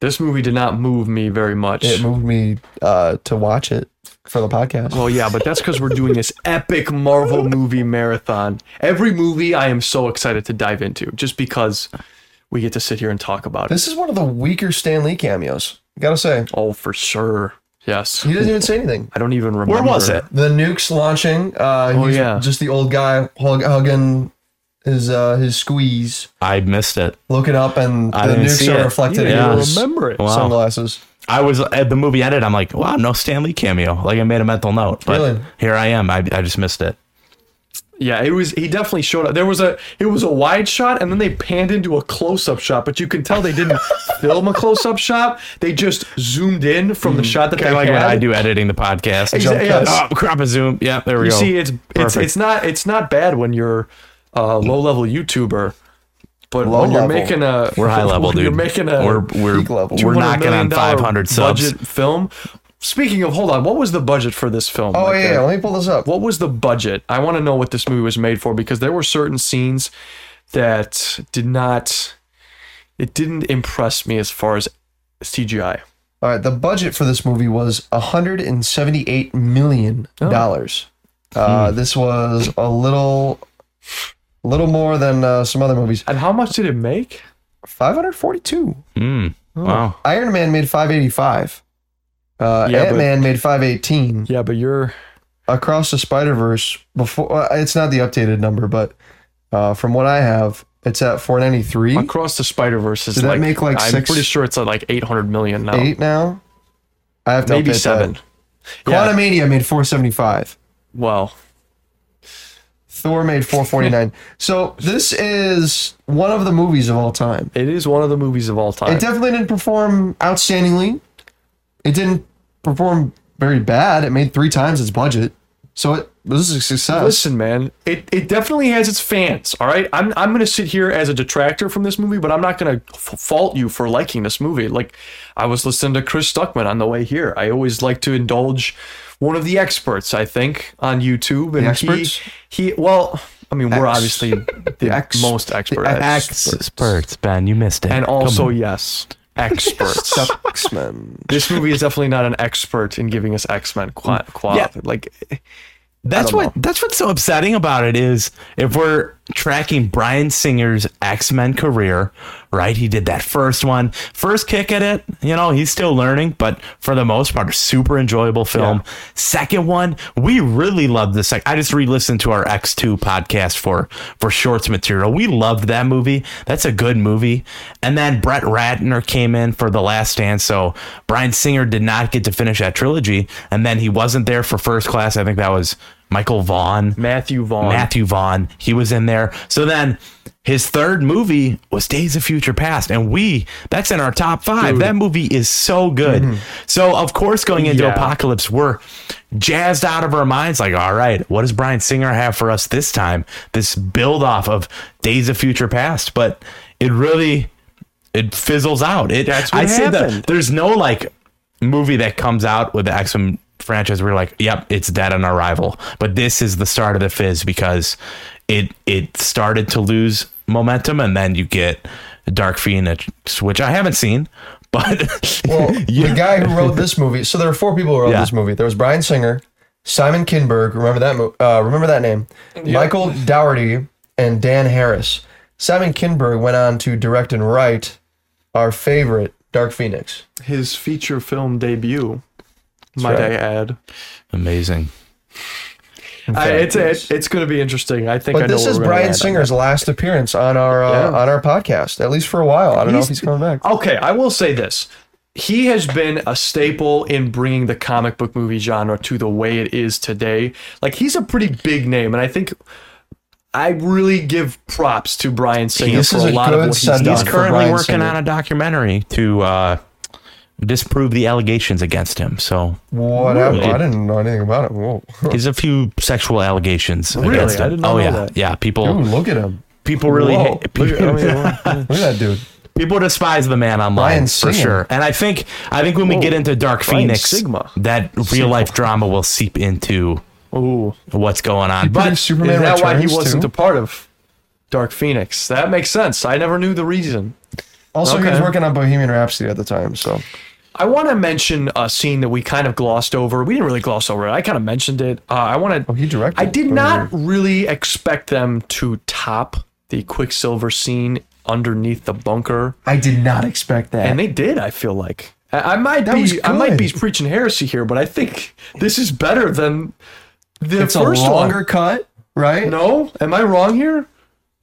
This movie did not move me very much. It moved me uh, to watch it for the podcast. Well, yeah, but that's because we're doing this epic Marvel movie marathon. Every movie I am so excited to dive into just because we get to sit here and talk about it. this is one of the weaker Stan Lee cameos. Gotta say, Oh, for sure. Yes. he doesn't even say anything. I don't even remember. Where was it? The nuke's launching. Uh, Oh, he's yeah. just the old guy hug, hugging his uh, his squeeze, I missed it. looking up, and I the didn't nukes see are it. reflected Yeah. in his remember it. Wow. sunglasses. I was at the movie ended. I'm like, wow, no Stan Lee cameo. Like I made a mental note, but Really? here I am. I, I just missed it. Yeah, it was. He definitely showed up. There was a. It was a wide shot, and then they panned into a close-up shot. But you can tell they didn't film a close-up shot. They just zoomed in from the shot that Kind they of like when had. I do editing the podcast. Exa- Jump yes. Oh, crop and zoom. Yeah, there we go. You go. see, it's it's Perfect. it's not it's not bad when you're a low-level YouTuber, but Low when you're level. making a we're high level, when dude. You're making a we're we're peak level. we're $200 knocking on million 500 subs. budget film. Speaking of, hold on, what was the budget for this film? Oh Like, yeah, uh, yeah, let me pull this up. what was the budget? I want to know what this movie was made for because there were certain scenes that did not it didn't impress me as far as CGI. All right, the budget for this movie was 178 million dollars. Uh, Hmm. This was a little, little more than uh, some other movies. And how much did it make? 542. Mm, Wow. Iron Man made 585. Uh, Yeah, Ant Man made 518. Yeah, but you're Across the Spider Verse before uh, it's not the updated number, but uh, from what I have, it's at 493. across the Spider Verse is Did that make, like, I'm six- pretty sure it's at like 800 million now. Eight now. I have to maybe update that. seven. Yeah. Quantumania made 475. Well, Thor made 449. so this is one of the movies of all time. it is one of the movies of all time. It definitely didn't perform outstandingly. It didn't perform very bad. It made three times its budget. So it was a success. Listen, man, it, it definitely has its fans. All right, I'm I'm gonna sit here as a detractor from this movie, but I'm not gonna f- fault you for liking this movie. Like, I was listening to Chris Stuckman on the way here. I always like to indulge one of the experts. I think on YouTube, and experts? he he well. I mean, we're Ex- obviously the ex- most expert the at ex- Experts, Ben, you missed it. and also yes, experts. X-Men. this movie is definitely not an expert in giving us X Men qua- quality. Like, That's don't what that's what's so upsetting about it is if we're tracking Bryan Singer's X-Men career, right? He did that first one, first kick at it, you know, he's still learning, but for the most part, a super enjoyable film. Second one, we really loved the second. I just re-listened to our X2 podcast for for shorts material. We loved that movie. That's a good movie. And then Brett Ratner came in for The Last Stand, so Bryan Singer did not get to finish that trilogy, and then he wasn't there for First Class. I think that was Michael Vaughn. Matthew Vaughn. Matthew Vaughn. He was in there. So then his third movie was Days of Future Past. And we, that's in our top five. That movie is so good. Mm-hmm. So, of course, going into Yeah. Apocalypse, we're jazzed out of our minds. Like, all right, what does Bryan Singer have for us this time? This build off of Days of Future Past. But it really, it fizzles out. It, That's what I say that there's no like movie that comes out with the X-Men franchise we're like, yep, it's dead on arrival. But this is the start of the fizz because it it started to lose momentum and then you get Dark Phoenix, which I haven't seen, but Well, the guy who wrote this movie. So there were four people who wrote Yeah. this movie. There was Bryan Singer, Simon Kinberg. Remember that? Uh, remember that name? Michael Dougherty and Dan Harris. Simon Kinberg went on to direct and write our favorite Dark Phoenix. his feature film debut. Might I add? amazing. I, it's it, it's going to be interesting. I think. But know this where is we're Brian land on Singer's last appearance on our uh, Yeah. on our podcast, at least for a while. I don't know if He's- he's coming back. Okay, I will say this: he has been a staple in bringing the comic book movie genre to the way it is today. Like he's a pretty big name, and I think. I really give props to Bryan Singer This for a a lot of what he's done. He's currently working Singer. on a documentary to uh, disprove the allegations against him. So What happened? I didn't know anything about it. Whoa. he's a few sexual allegations Really? against him. I did not oh yeah, that. yeah. People, Ooh, look at him. people really Whoa. hate. Look at- I mean, Look at that dude. People despise the man online for sure, and I think I think when we get into Dark Brian Phoenix, Sigma. that real life drama will seep into Ooh. what's going on. But But Superman is that why he wasn't too? a part of Dark Phoenix? That makes sense. I never knew the reason. Also, he was working on Bohemian Rhapsody at the time, so I want to mention a scene that we kind of glossed over. We didn't really gloss over it. I kind of mentioned it. Uh, I want to. Oh, he directed I did not really expect them to top the Quicksilver scene underneath the bunker, I did not expect that. and they did. I feel like I, I might That was be. I might be good. preaching heresy here, but I think this is better than the it's a first longer one. cut, right? No, am I wrong here?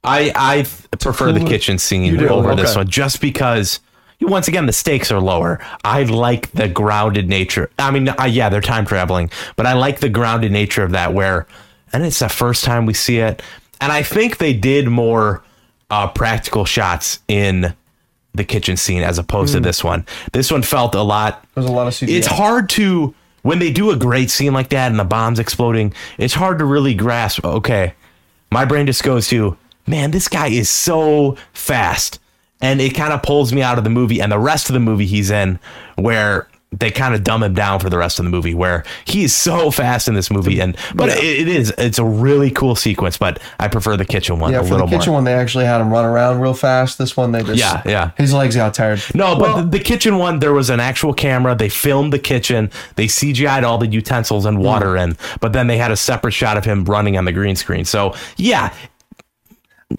I I th- prefer the kitchen scene You do? over this Okay. one just because once again the stakes are lower. I like the grounded nature. I mean, uh, yeah, they're time traveling, but I like the grounded nature of that where and it's the first time we see it. And I think they did more uh, practical shots in the kitchen scene as opposed Hmm. to this one. This one felt a lot There's a lot of CGI. it's hard to when they do a great scene like that and the bombs exploding it's hard to really grasp okay my brain just goes to man this guy is so fast and it kind of pulls me out of the movie and the rest of the movie he's in where they kind of dumb him down for the rest of the movie where he is so fast in this movie and but it, it is it's a really cool sequence but i prefer the kitchen one Yeah, a for little the kitchen more one, they actually had him run around real fast. This one, they just Yeah, yeah. His legs got tired. No, but the, the kitchen one, there was an actual camera. They filmed the kitchen. They CGI'd all the utensils and water hmm. in, but then they had a separate shot of him running on the green screen. So yeah,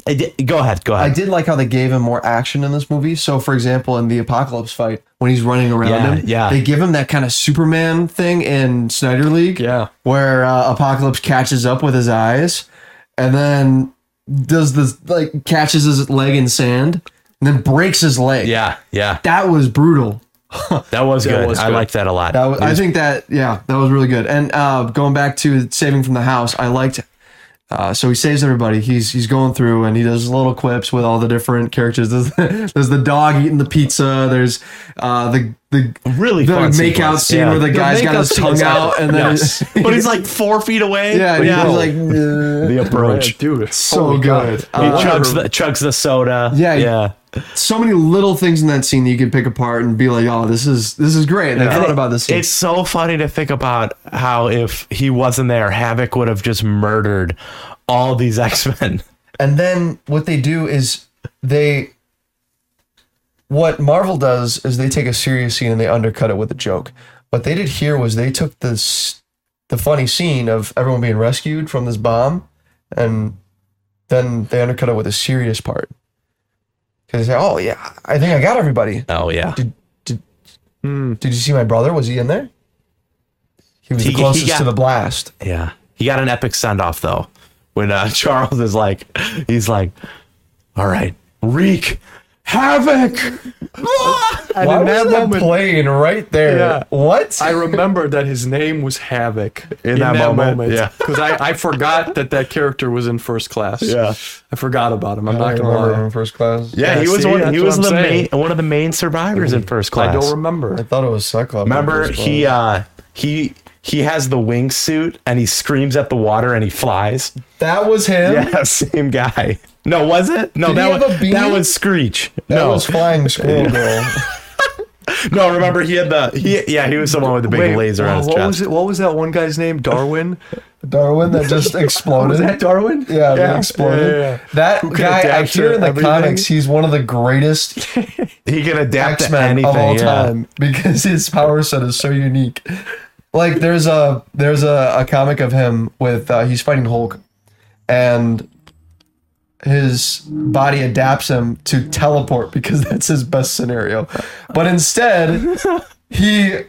I di- go ahead, go ahead. I did like how they gave him more action in this movie. So, for example, in the apocalypse fight, when he's running around Yeah, him, yeah. they give him that kind of Superman thing in Snyder League, Yeah. where uh, Apocalypse catches up with his eyes, and then does this like catches his leg in sand, and then breaks his leg. yeah, yeah, that was brutal. that was That good. was I good. liked that a lot. That was, It I think that yeah, that was really good. And uh, going back to saving from the house, I liked. Uh, so he saves everybody. He's he's going through and he does little quips with all the different characters. There's, there's the dog eating the pizza. There's uh, the the Really the fun makeout scene Yeah. where the The guy's got his tongue is out and then Yes. but he's like four feet away. yeah, yeah. he's like the approach. dude. so holy God. good. he Uh, chugs the chugs the soda. Yeah, he- yeah. So many little things in that scene that you can pick apart and be like, oh, this is this is great. And I thought about this. Scene. It's so funny to think about how if he wasn't there, Havoc would have just murdered all these X Men. And then what they do is they what Marvel does is they take a serious scene and they undercut it with a joke. What they did here was they took this the funny scene of everyone being rescued from this bomb and then they undercut it with a serious part. Cuz they say, "Oh yeah, I think I got everybody. Oh yeah. Did Did Did you see my brother? Was he in there?" He was He- the closest got- to the blast. Yeah. He got an epic send off though. When uh, Charles is like he's like, All right, Wreak, Havoc. And Why in was that that moment, playing right there? Yeah. What? I remember that his name was Havoc in, that that, moment, moment. yeah. because I, I forgot that that character was in first class. Yeah. I forgot about him. I'm I not gonna remember lie. him in first class. Yeah, Yeah, he was see, one he was the saying. main one of the main survivors in first class. I don't remember. I thought it was Cyclops. in Remember he uh he he has the wingsuit and he screams at the water and he flies. that was him. Yeah, same guy. No, was it? No, Did that was that was Screech. that no, was Flying Squirrel Girl. no. Remember he had the he yeah he was the one with the big Wait, laser uh, on his what chest. was it? What was that one guy's name? Darwin. Darwin that just exploded. was that Darwin? Yeah, that exploded. yeah, yeah. That guy, I adapt hear in the everything. comics, he's one of the greatest He can adapt to X Men anything. of all yeah. time because his power set is so unique. Like there's a there's a, a comic of him with uh, he's fighting Hulk, and his body adapts him to teleport because that's his best scenario. But instead, he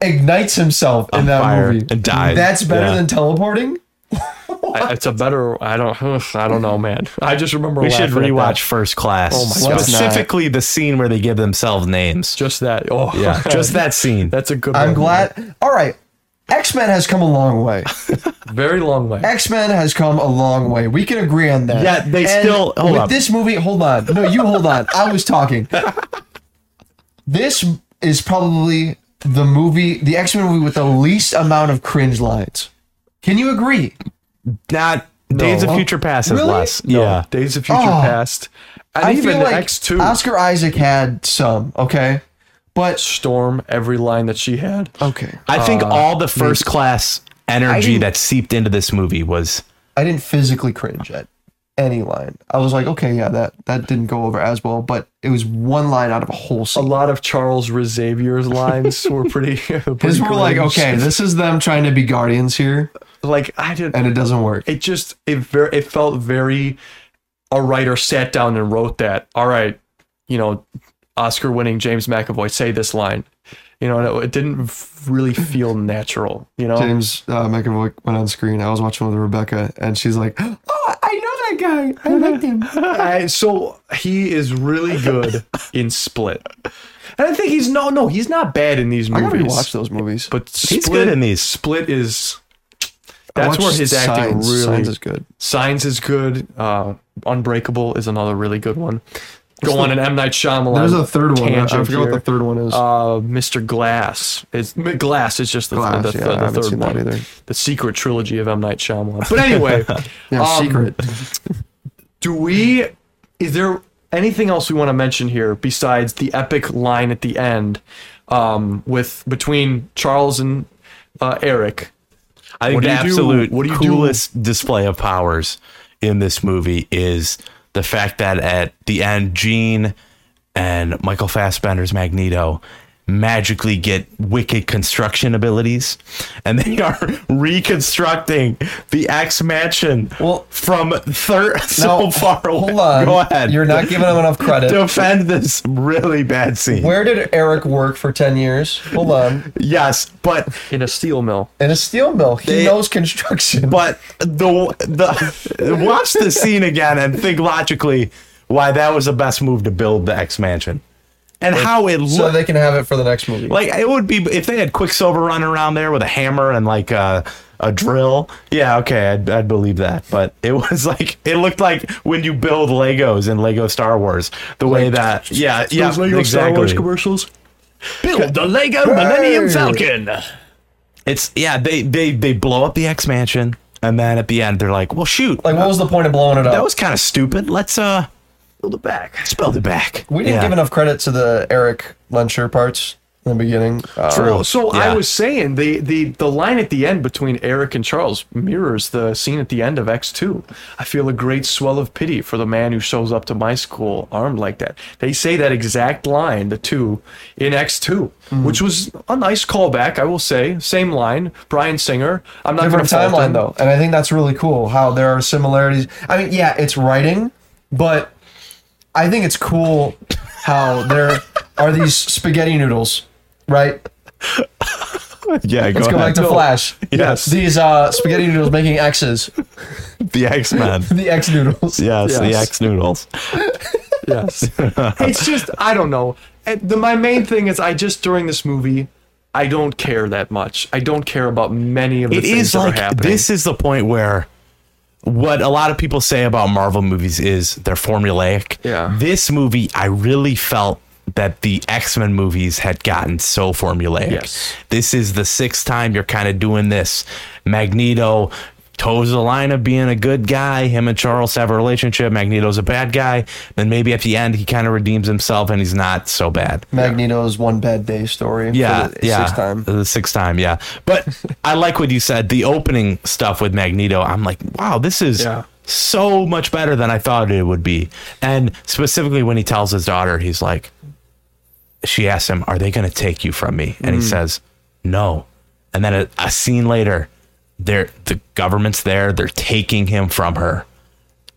ignites himself in that movie and dies. That's better Yeah. than teleporting. I- it's a better. I don't. I don't know, man. I just remember. We should rewatch. First Class. Oh my God. Specifically the scene where they give themselves names. Just that. Oh, Yeah, just that scene. That's a good. I'm one. glad. All right, X Men has come a long way. Very long way. X Men has come a long way. We can agree on that. Yeah, they And still- hold with up. this movie. Hold on, no, you hold on. I was talking. This is probably the movie, the X Men movie with the least amount of cringe lines. Can you agree? Not Days of Future Past is Really? less. No, Yeah. Days of Future Oh. Past, and I even feel like X two. Oscar Isaac had some. Okay, but Storm every line that she had. okay, I think uh, all the first class energy that seeped into this movie was I didn't physically cringe at any line. I was like, okay, yeah, that that didn't go over as well, but it was one line out of a whole A lot of Charles Xavier's lines were pretty. pretty His were like, okay, this is them trying to be guardians here, like I didn't. and it doesn't work. it just it very it felt very a writer sat down and wrote that all right you know oscar winning james mcavoy say this line you know it, it didn't really feel natural you know James uh, McAvoy went on screen. I was watching with Rebecca, and she's like, "Oh, I know that guy. I liked him." I- so he is really good in split and i think he's no no he's not bad in these movies. I gotta movies rewatch those movies. but split, He's good in these. split is that's where watched his acting Signs. really Signs is good. Signs is good. Uh, Unbreakable is another really good one. Go on an M Night Shyamalan. There's a third one. I tangent forget what the third one is. Uh, Mr. Glass is Glass is just the, Glass, the, yeah, the, I haven't third seen that one. either. The secret trilogy of M Night Shyamalan. But anyway, yeah, um, secret. do we? Is there anything else we want to mention here besides the epic line at the end um, with between Charles and uh, Eric? I think What do the you do? absolute What do you do? coolest display of powers in this movie is the fact that at the end, Jean and Michael Fassbender's Magneto magically get wicked construction abilities, and they are reconstructing the X Mansion Well- from third so far away. Hold on. Go ahead. You're not giving him enough credit. defend this really bad scene. Where did Eric work for 10 years? Hold on. yes, but In a steel mill. In a steel mill. He They- knows construction. But the the watch the scene again and think logically why that was the best move to build the X Mansion, and how it so they can have it for the next movie. like it would be if they had Quicksilver running around there with a hammer and like a, a drill. Yeah, okay, I'd, I'd believe that. But it was like it looked like when you build Legos in Lego Star Wars, the way that yeah yeah Those Lego Star exactly. Wars commercials. Build the Lego Millennium Falcon. It's yeah they they they blow up the X Mansion and then at the end they're like, well shoot, like, what was the point of blowing it up? that was kind of stupid. Let's uh Build it back. let's it back. we didn't Yeah. give enough credit to the Erik Lehnsherr parts in the beginning. Uh, True. So I was saying the, the the line at the end between Eric and Charles mirrors the scene at the end of X2. I feel a great swell of pity for the man who shows up to my school armed like that. They say that exact line, the two, in X2, Hmm. which was a nice callback, I will say. Same line, Bryan Singer. I'm not going different to fault timeline though, and I think that's really cool how there are similarities. I mean, yeah, it's writing, but I think it's cool how there are these spaghetti noodles, right? Yeah, Let's go back to Flash. Yes. These uh, spaghetti noodles making X's, the X Men. the X noodles. Yes, the X noodles. Yes. it's just I don't know. The, my main thing is I just during this movie I don't care that much. I don't care about many of the It things is that like are happening. this is the point where what a lot of people say about Marvel movies is they're formulaic. Yeah. This movie, I really felt that the X Men movies had gotten so formulaic. Yes. This is the sixth time you're kind of doing this. Magneto toes the line of being a good guy. Him and Charles have a relationship. Magneto's a bad guy. Then maybe at the end he kind of redeems himself and he's not so bad. Magneto's one bad day story. Yeah, for the yeah. Sixth time. The sixth time, yeah. But I like what you said. The opening stuff with Magneto, I'm like, wow, this is Yeah. so much better than I thought it would be. And specifically when he tells his daughter, he's like, she asks him, "Are they going to take you from me?" And he mm. says, "No." And then a, a scene later, they're the government's there. They're taking him from her.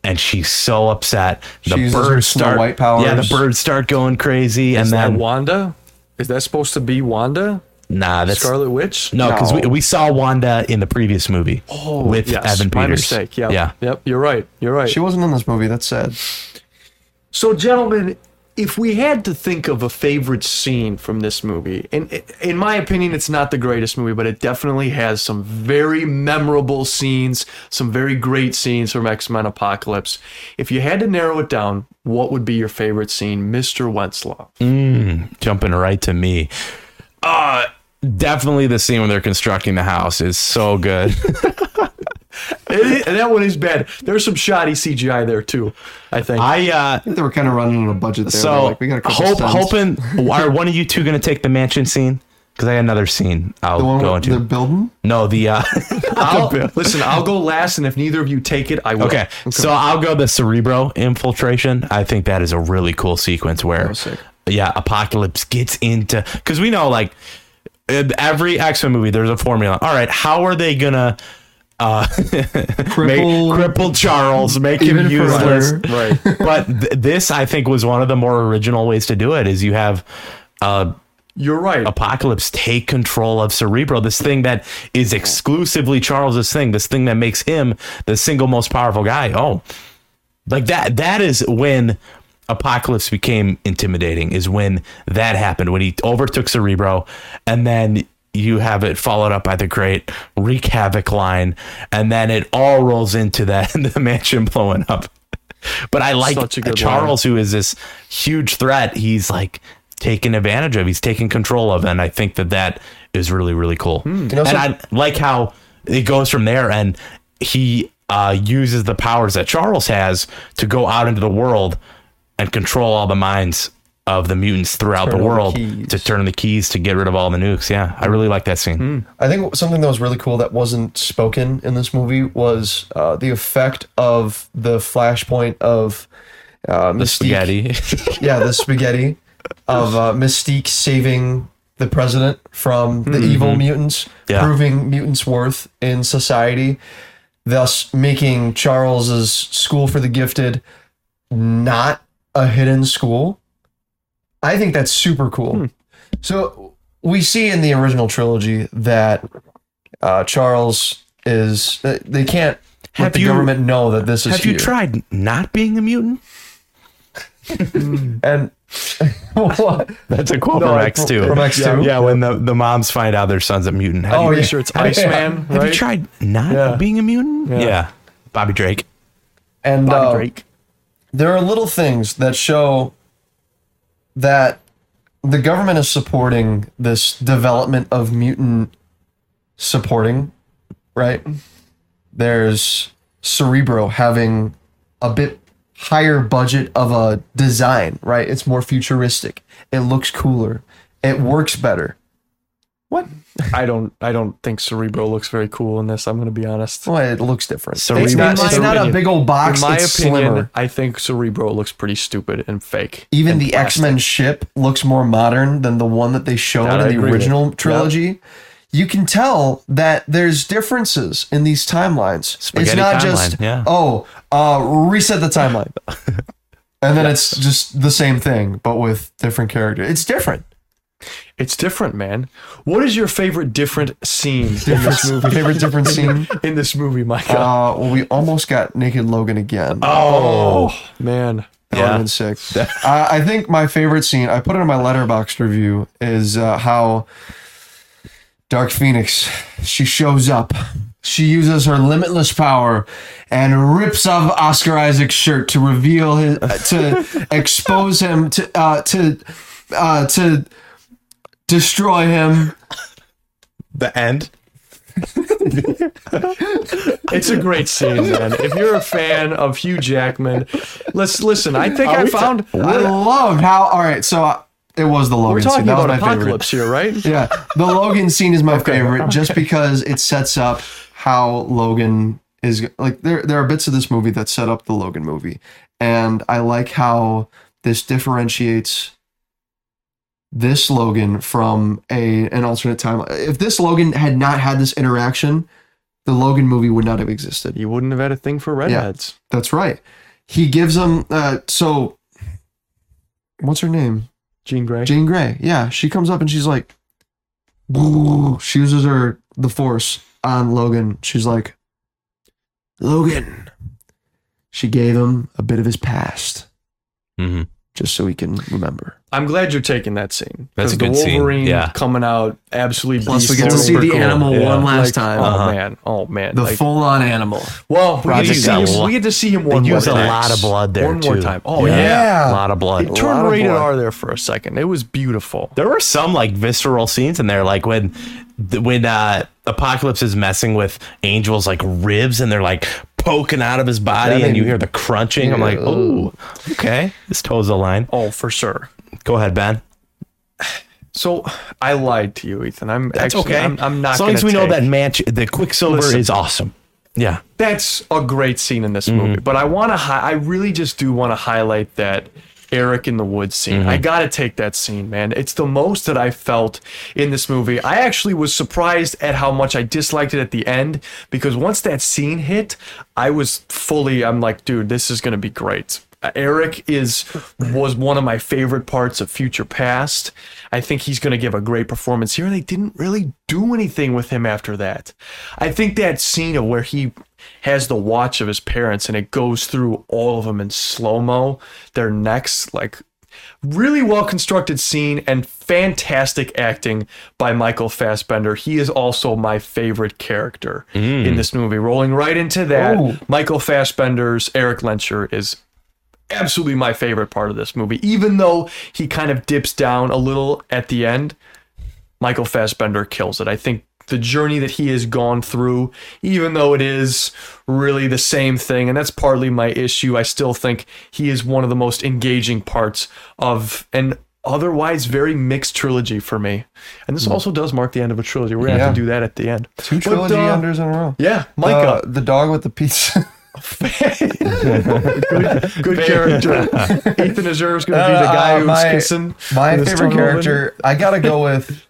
And she's so upset. The She uses birds Snow start, White powers. yeah. The birds start going crazy, is and that then Wanda? Is that supposed to be Wanda? nah, that's Scarlet Witch? no, because No. we, we saw Wanda in the previous movie oh, with Yes, Evan my Peters. mistake. Yep. Yeah. Yep. You're right. You're right. She wasn't in this movie. That's sad. So, gentlemen, if we had to think of a favorite scene from this movie, and in my opinion, it's not the greatest movie, but it definitely has some very memorable scenes, some very great scenes from X Men Apocalypse. If you had to narrow it down, what would be your favorite scene, Mr. Wenslaw? Jumping right to me. Uh definitely the scene when they're constructing the house is so good. It- and that one is bad. There's some shoddy CGI there too. I think. I uh I think they were kind of running on a budget there. So like, we got a couple hope hoping are one of you two gonna take the mansion scene? Because I got another scene I'll The one go into. the building. no, the uh, I'll, listen, I'll go last, and if neither of you take it, I will. Okay, so I'll go the Cerebro infiltration. I think that is a really cool sequence where, yeah, Apocalypse gets into because we know like every X Men movie, there's a formula. All right, how are they gonna uh, make, cripple Charles, make him useless? Right. but th- this, I think, was one of the more original ways to do it. Is you have uh, You're right. Apocalypse take control of Cerebro, this thing that is exclusively Charles's thing, this thing that makes him the single most powerful guy. Oh, like that. That is when Apocalypse became intimidating. Is when that happened when he overtook Cerebro, and then you have it followed up by the great wreak havoc line, and then it all rolls into that the mansion blowing up. But I like Such a good Charles, who is this huge threat. He's like taken advantage of. He's taken control of, and I think that that is really really cool. know, and some- I like how it goes from there, and he uh, uses the powers that Charles has to go out into the world and control all the minds of the mutants throughout Turn the world keys. to turn the keys to get rid of all the nukes. Yeah, I really like that scene. I think something that was really cool that wasn't spoken in this movie was uh, the effect of the flashpoint of uh, The Mystique. spaghetti. Yeah, the spaghetti of uh, Mystique saving the president from the evil mutants, Yeah. proving mutants' worth in society, thus making Charles's school for the gifted not a hidden school. I think that's super cool. So we see in the original trilogy that uh, Charles is uh, they can't Have let the you- government know that this is Have you here. tried not being a mutant? and what? That's a quote No, from I- X two. from X2? Yeah, when the, the moms find out their son's a mutant. Have Oh, you, yeah. sure it's Yeah. Iceman, Have you tried not Yeah. being a mutant? Yeah. Bobby Drake. And Bobby uh, Drake. there are little things that show that the government is supporting this development of mutant supporting, right? There's Cerebro having a bit higher budget of a design, right? It's more futuristic. It looks cooler. It works better. What? I don't. I don't think Cerebro looks very cool in this. I'm going to be honest. Well, it looks different. Cerebro- it's not, it's not a big old box. In my it's opinion, slimmer. I think Cerebro looks pretty stupid and fake. even and the. X Men ship looks more modern than the one that they showed That I in the agree with. original Yep. trilogy. You can tell that there's differences in these timelines. it's not timeline, just yeah. oh, uh, reset the timeline, and then it's just the same thing but with different characters. It's different. It's different, man. What is your favorite different scene in this movie? Favorite different scene. in this movie, Micah? Uh, well, we almost got naked Logan again. oh man. That yeah. been sick. uh, I think my favorite scene, I put it in my Letterboxd review, is uh, how Dark Phoenix, she shows up. She uses her limitless power and rips off Oscar Isaac's shirt to reveal his, to expose him, to uh, to uh, to destroy him. The end. It's a great scene, man. If you're a fan of Hugh Jackman, let's listen. I think I found. I loved how. All right, so uh, it was the Logan We're scene. talking That was about my favorite. apocalypse here, right? Yeah, the Logan scene is my favorite just because it sets up how Logan is like there there are bits of this movie that set up the Logan movie and I like how this differentiates this Logan from a an alternate time. If this Logan had not had this interaction, the Logan movie would not have existed. You wouldn't have had a thing for redheads. That's right. He gives him uh so what's her name? Jean Grey. Jean Grey. Yeah, she comes up and she's like, she uses her the force on Logan. She's like, Logan. She gave him a bit of his past Mhm. just so he can remember. I'm glad you're taking that scene. That's a 'Cause good the scene, Wolverine yeah. coming out absolutely Plus, we get to see the cool. animal one last time. Oh Uh-huh. man, oh man. The Like, full on animal. well, we get, to see him, Got- we get to see him They one more use a lot of blood there One more too. time. Oh yeah. a lot of blood. It turned lot rated blood. R there for a second. It was beautiful. There were some like visceral scenes in there, like when when uh, Apocalypse is messing with Angel's like ribs, and they're like poking out of his body, and you hear the crunching. I'm like, oh, okay, this toes the line. Oh, for sure. Go ahead, Ben. So I lied to you, Ethan. I'm That's actually, okay. I'm, I'm not. As long as gonna we know that match, the Quicksilver Listen. is awesome. Yeah. that's a great scene in this movie. Mm-hmm. But I want to, hi- I really just do want to highlight that Eric in the woods scene. Mm-hmm. I got to take that scene, man. It's the most that I felt in this movie. I actually was surprised at how much I disliked it at the end because once that scene hit, I was fully, I'm like, dude, this is going to be great. Uh, Eric is was one of my favorite parts of Future Past. I think he's going to give a great performance here. They didn't really do anything with him after that. I think that scene of where he has the watch of his parents and it goes through all of them in slow mo, their necks, like really well constructed scene and fantastic acting by Michael Fassbender. He is also my favorite character in this movie. Rolling right into that, Ooh. Michael Fassbender's Erik Lehnsherr is absolutely my favorite part of this movie. Even though he kind of dips down a little at the end, Michael Fassbender kills it. I think the journey that he has gone through, even though it is really the same thing, and that's partly my issue, I still think he is one of the most engaging parts of an otherwise very mixed trilogy for me. And this also does mark the end of a trilogy. We're gonna have to do that at the end. Two But, trilogy uh, unders in a row. Yeah, Uh, the dog with the pizza. good, good character. Ethan Azure is going to be the Uh, guy uh, who's my- kissing. My favorite character. I gotta go with.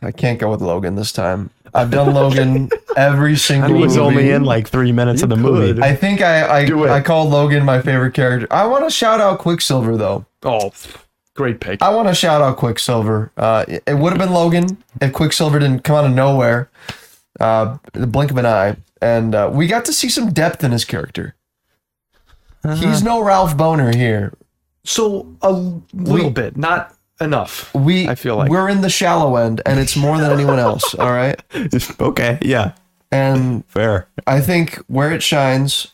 I can't go with Logan this time. I've done Logan every single. He was movie. only in like three minutes of the movie. I think I Do. I, I called Logan my favorite character. I want to shout out Quicksilver though. Oh, great pick. I want to shout out Quicksilver. Uh, it, it would have been Logan if Quicksilver didn't come out of nowhere, uh, the blink of an eye, and uh, we got to see some depth in his character. He's no Ralph Boner here. So a little bit, not enough. We I feel like we're in the shallow end, and it's more than anyone else. All right, okay. Yeah. and Fair. I think where it shines,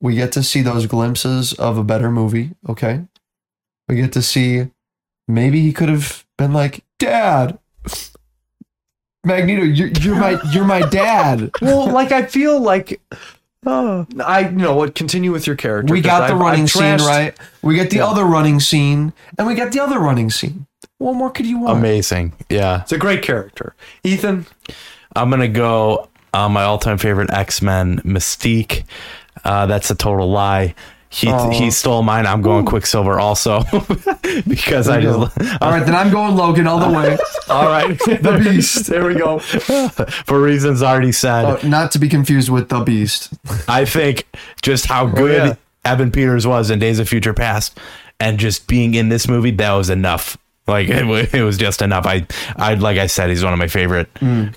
we get to see those glimpses of a better movie. Okay. We get to see maybe he could have been like, Dad, Magneto, you're, you're my you're my dad. well, like I feel like uh, I you know what. Continue with your character. We got the I've- running I've scene, right? We get the other running scene, and we got the other running scene. What more could you want? Amazing. Yeah. It's a great character, Ethan. I'm gonna go on my all-time favorite X-Men, Mystique. Uh, that's a total lie. He he stole mine. I'm going Quicksilver also because I just All right, then I'm going Logan all the way. All right, the beast. There we go. for reasons already said. Uh, not to be confused with the Beast. I think just how good yeah. Evan Peters was in Days of Future Past, and just being in this movie, that was enough. Like it, it was just enough. I, I like I said, he's one of my favorite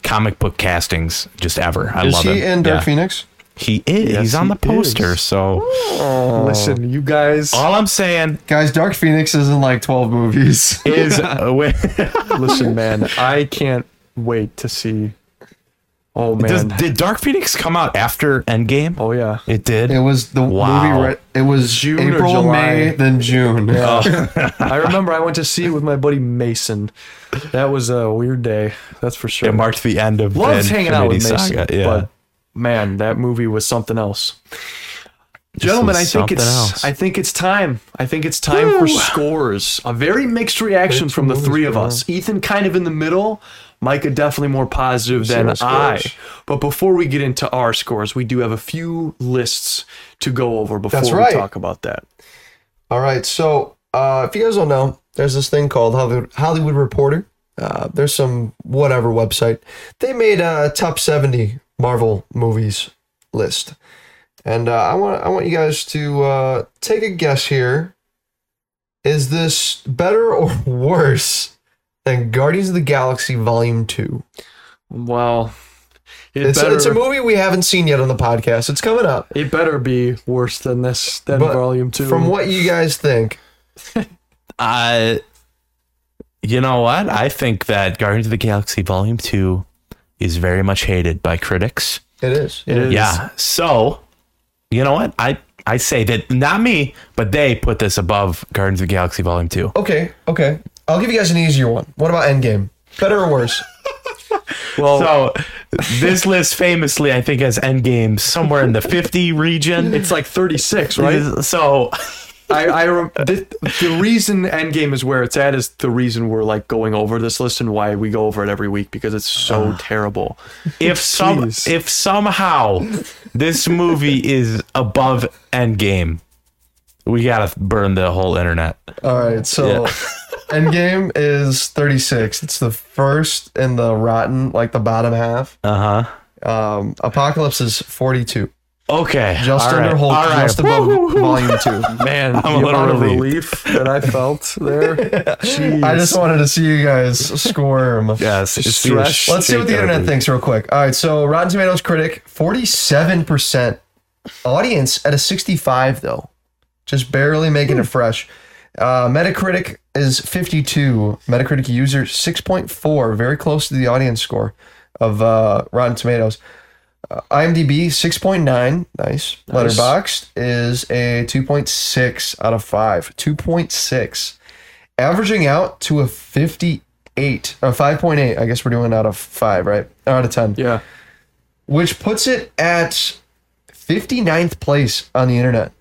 comic book castings just ever. I Is love he him. in Dark Yeah. Phoenix? He is. Yes, he's on he the poster. is. So Listen, you guys. all I'm saying Guys, Dark Phoenix is in like 12 movies. is, uh, wi- Listen, man. I can't wait to see. Oh does, man. did Dark Phoenix come out after Endgame? oh yeah. It did. It was the Wow. movie. Right, it was June or April, July? May, then June. I remember I went to see it with my buddy Mason. That was a weird day. That's for sure. it marked the end of Loves the hanging out with Infinity Mason, Saga. Yeah. but man, that movie was something else. Gentlemen, I think it's else. I think it's time. I think it's time for scores. A very mixed reaction from the three of us. Ethan kind of in the middle. Micah definitely more positive than I. But before we get into our scores, we do have a few lists to go over before That's we talk about that. All right. So, uh, if you guys don't know, there's this thing called Hollywood, Hollywood Reporter. Uh, there's some whatever website. They made a top 70 Marvel movies list, and uh, I want I want you guys to uh, take a guess here. Is this better or worse than Guardians of the Galaxy Volume Two? Well, it It's, better it's a movie we haven't seen yet on the podcast. It's coming up. it better be worse than this than But volume two. From what you guys think, I, you know what? I think that Guardians of the Galaxy Volume 2 is very much hated by critics. it is. it is. Yeah. So, you know what? I, I say that not me, but they put this above Guardians of the Galaxy Volume 2. Okay, okay. I'll give you guys an easier one. What about Endgame? Better or worse? Well, So, this list famously, I think, has Endgame somewhere in the 50 region. it's like 36, right? So, I, I rem- the, the reason Endgame is where it's at is the reason we're like going over this list and why we go over it every week because it's so terrible. if some Jeez. if somehow this movie is above Endgame, we gotta burn the whole internet. All right, so Endgame is 36. It's the first in the rotten, like the bottom half. Uh huh. Um, Apocalypse is 42. Okay. Just all under right, Hulk, all right. just above Volume 2. Man, I'm a little amount of relieved. relief that I felt there. Jeez. I just wanted to see you guys squirm. Yes. it's Stress. Let's see what the shake internet thinks real quick. All right, so Rotten Tomatoes critic, 47%. Audience at a 65 though. Just barely making it fresh. Uh, Metacritic is 52. Metacritic user 6.4, very close to the audience score of uh, Rotten Tomatoes. Uh, IMDb 6.9, nice. Letterboxd is a 2.6 out of 5. 2.6. Averaging out to a 58, or 5.8. I guess we're doing out of 5, right? Or out of 10 Yeah. which puts it at 59th place on the internet.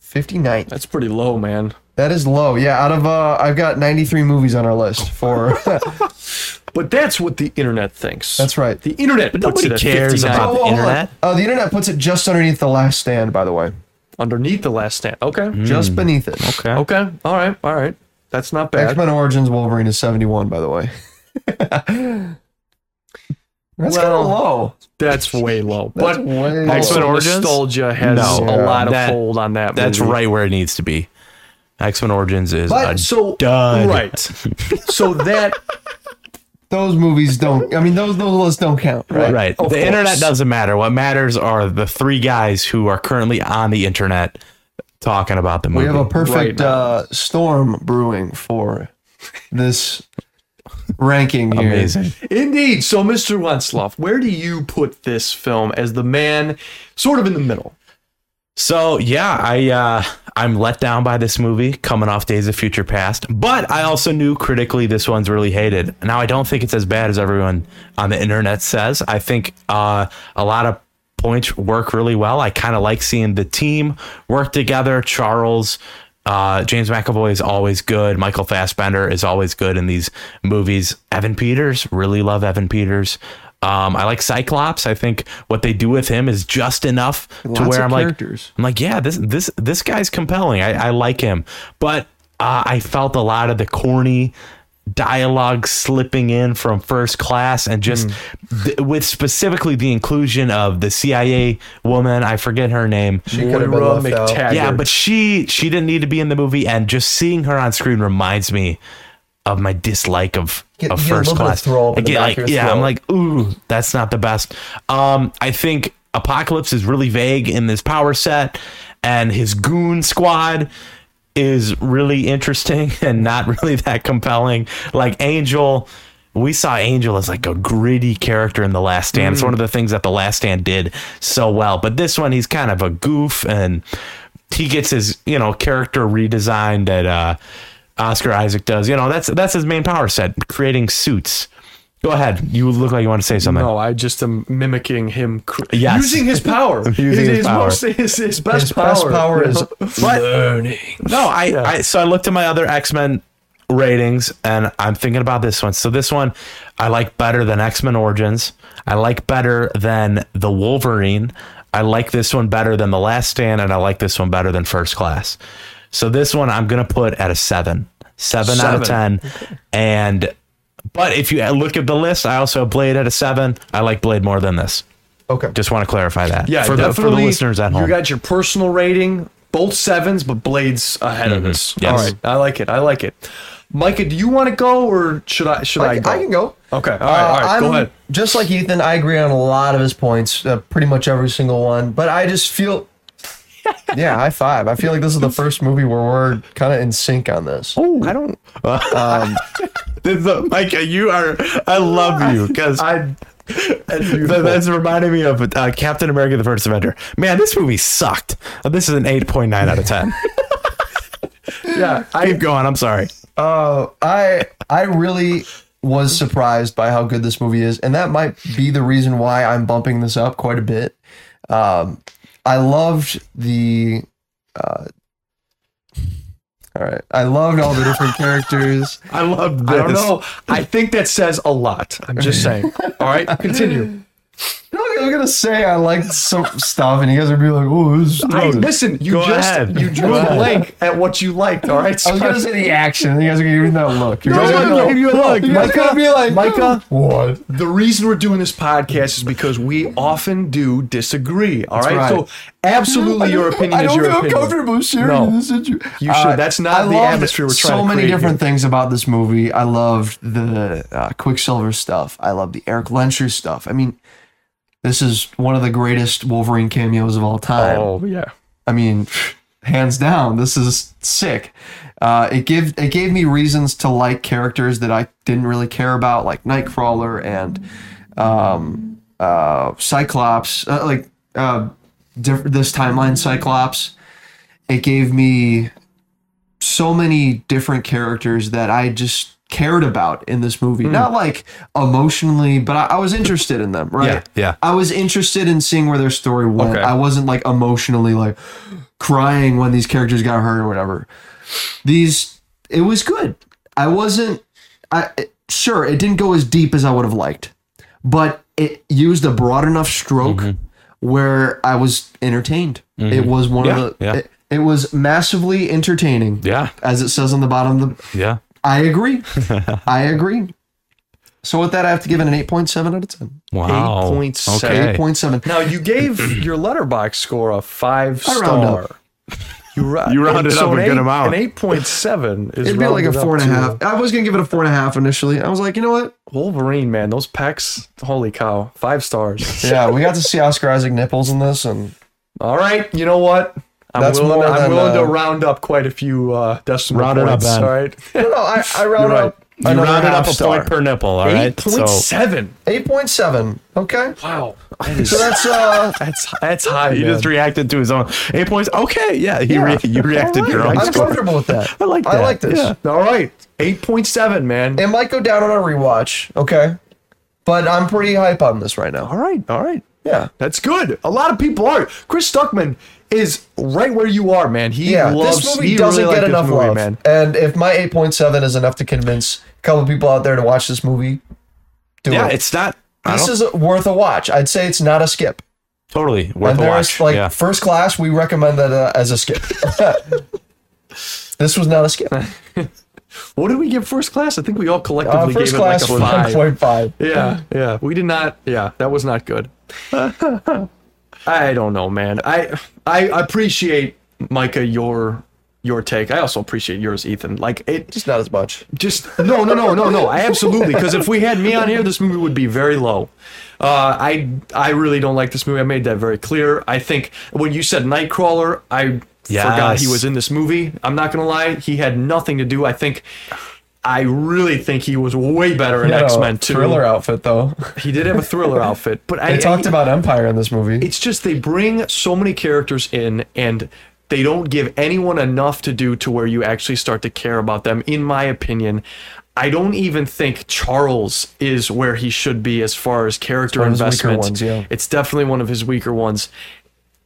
59th. That's pretty low, man. That is low. Yeah, out of uh I've got 93 movies on our list for But that's what the internet thinks. That's right. The internet puts Nobody it at cares 59 about Oh, the hold on. internet. Uh, the internet puts it just underneath the last stand, by the way. underneath the last stand. Okay. Just beneath it. Okay. Okay. All right. All right. That's not bad. X-Men Origins Wolverine is 71, by the way. That's kind Well, of low. That's way low. That's but way X-Men also. Origins? nostalgia has No. a lot of That- hold on that. That's movie. right where it needs to be. X Men Origins is But a So dud. right. So that Those movies don't. I mean, those those lists don't count, right? Right. Of the course. internet doesn't matter. What matters are the three guys who are currently on the internet talking about the movie. We have a perfect Right uh, storm brewing for this ranking here. Amazing. indeed. So Mr. Wentzloff, where do you put this film as the man, sort of in the middle? So yeah, I uh, I'm let down by this movie coming off Days of Future Past, but I also knew critically this one's really hated. Now I don't think it's as bad as everyone on the internet says. I think uh, a lot of points work really well. I kind of like seeing the team work together. Charles. Uh, James McAvoy is always good. Michael Fassbender is always good in these movies. Evan Peters, really love Evan Peters. Um, I like Cyclops. I think what they do with him is just enough to Lots where I'm characters. like, I'm like, yeah, this this this guy's compelling. I, I like him, but uh, I felt a lot of the corny dialogue slipping in from first class and just Hmm. th- with specifically the inclusion of the CIA woman I forget her name She could have been left out. MacTaggert. yeah but she she didn't need to be in the movie and just seeing her on screen reminds me of my dislike of, Get- of get first of class throw I get like of yeah I'm like ooh that's not the best um I think Apocalypse is really vague in this power set and his goon squad is really interesting and not really that compelling. Like Angel, we saw Angel as like a gritty character in The Last Stand. It's one of the things that The Last Stand did so well. But this one, he's kind of a goof and he gets his, you know, character redesigned at uh, Oscar Isaac does. You know, that's that's his main power set, creating suits. Go ahead. You look like you want to say something. No, I just am mimicking him, cr- Yes. using his power. Using his, his power. Most, his, his best His power. best power is know? learning. No, I, I so I looked at my other X Men ratings and I'm thinking about this one. So this one I like better than X Men Origins. I like better than the Wolverine. I like this one better than the Last Stand, and I like this one better than First Class. So this one I'm gonna put at a seven, seven, out of Seven. ten. And but if you look at the list, I also have Blade at a seven. I like Blade more than this. Okay. Just want to clarify that. Yeah, for the, definitely. for the listeners at home. You got your personal rating, both sevens, but Blade's ahead of this. Mm-hmm. Yes. All right, I like it. I like it. Micah, do you want to go or should I? Should I, I, go? I can go. Okay. All right. All right. Uh, go I'm- ahead. Just like Ethan, I agree on a lot of his points, uh, pretty much every single one. But I just feel, yeah, high five. I feel like this is the first movie where we're kind of in sync on this. Oh, I don't. This is- Micah, you are. I love you because I. That, that's reminding me of uh, Captain America: The First Avenger. Man, this movie sucked. Uh, this is an eight point nine out of ten. Yeah. I, Keep going. I'm sorry. Uh, I I really was surprised by how good this movie is, and that might be the reason why I'm bumping this up quite a bit. Um, I loved the uh, All right. I loved all the different characters. I love this. I don't know. I think that says a lot. I'm just saying. All right, continue. I was gonna say I liked some stuff, and you guys would be like, "Oh, this." Is I, listen, you Go just ahead. you drew Go a blank at what you liked. All right, so I was gonna say the action. and You guys are gonna give me that look. You No, guys are no, gonna- no, you look, You guys are gonna be like, Micah, What? the reason we're doing this podcast is because we often do disagree. All right, right. so absolutely, your opinion I is don't your feel opinion. comfortable sharing No. this with you. You should. That's not I the atmosphere we're trying So many different here. things about this movie. I loved the uh, Quicksilver stuff. I love the Erik Lehnsherr stuff. I mean, this is one of the greatest Wolverine cameos of all time. Oh yeah. I mean, hands down, this is sick. Uh, it gave it gave me reasons to like characters that I didn't really care about, like Nightcrawler and um, uh, Cyclops, uh, like uh, diff- this timeline Cyclops. It gave me so many different characters that I just cared about in this movie. Hmm. Not like emotionally, but I, I was interested in them, right? Yeah, yeah. I was interested in seeing where their story went. Okay. I wasn't like emotionally like crying when these characters got hurt or whatever. These it was good. I wasn't I sure it didn't go as deep as I would have liked, but it used a broad enough stroke where I was entertained. It was one Yeah, of the yeah. it, it was massively entertaining. Yeah. As it says on the bottom of the Yeah. I agree. I agree. So with that I have to give it an 8.7 out of 10. Wow. 8.7. Okay. 8.7. Now you gave your Letterboxd score a five I round star. up. You, ra- You rounded so up a an good eight- amount. An eight point seven is It'd be like a rounded four up and a to half. I was gonna give it a four and a half initially. I was like, you know what? Wolverine, man, those pecs, holy cow, five stars. Yeah, we got to see Oscar Isaac nipples in this, and All right, you know what? I'm That's willing. more I'm than, willing to uh, round up quite a few uh, decimal Round it up, points. Ben. all right, no, no, I, I round right. up. You another rounded half up a star. point per nipple, all right? eight point seven. Eight point seven. Okay, Wow, that is, so that's uh. that's that's high. He man. just reacted to his own eight points. Okay, yeah, he re- you reacted to your own I'm score. comfortable with that. I like I that. like this. Yeah. all right. Eight point seven, man. It might go down on a rewatch. Okay, but I'm pretty hype on this right now. All right, all right. Yeah. That's good. A lot of people are. Chris Stuckman is right where you are, man. He Yeah, loves. this movie he doesn't really get enough movie, love, man. and if my 8.7 is enough to convince a couple people out there to watch this movie, do Yeah, it. it's not. This is worth a watch. I'd say it's not a skip. totally worth and a watch. like yeah. first class, we recommend that uh, as a skip. this was not a skip. What did we give first class? I think we all collectively Uh, gave first it like class a five. 1.5. Yeah, yeah. We did not. Yeah, that was not good. I don't know, man. I I appreciate Micah your your take. I also appreciate yours, Ethan. Like it Just not as much. just no no no no no I absolutely because if we had me on here this movie would be very low uh, I I really don't like this movie I made that very clear I think when you said Nightcrawler I forgot he was in this movie I'm not gonna lie he had nothing to do I think I really think he was way better in X Men 2 Thriller outfit though. he did have a thriller outfit but I They talked I, about Empire in this movie. it's just they bring so many characters in and they don't give anyone enough to do to where you actually start to care about them in my opinion i don't even think charles is where he should be as far as character one of his weaker investment ones, yeah. it's definitely one of his weaker ones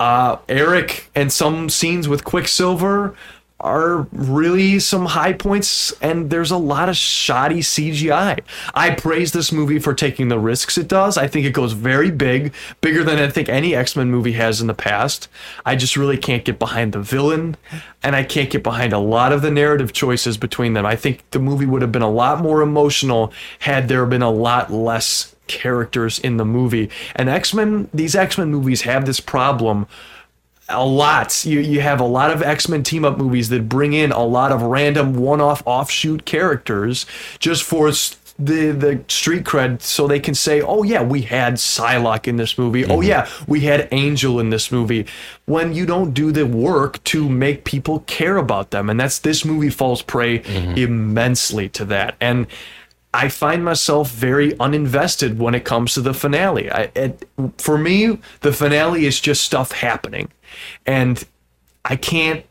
uh, eric and some scenes with quicksilver are really some high points and there's a lot of shoddy CGI. I praise this movie for taking the risks it does. I think it goes very big, bigger than I think any X-Men movie has in the past. I just really can't get behind the villain and I can't get behind a lot of the narrative choices between them. I think the movie would have been a lot more emotional had there been a lot less characters in the movie. And X-Men these X-Men movies have this problem a lot. You you have a lot of X Men team up movies that bring in a lot of random one off offshoot characters just for the the street cred, so they can say, oh yeah, we had Psylocke in this movie. Oh mm-hmm. yeah, we had Angel in this movie. When you don't do the work to make people care about them, and that's this movie falls prey mm-hmm. immensely to that. And I find myself very uninvested when it comes to the finale. I, it, for me, the finale is just stuff happening, and I can't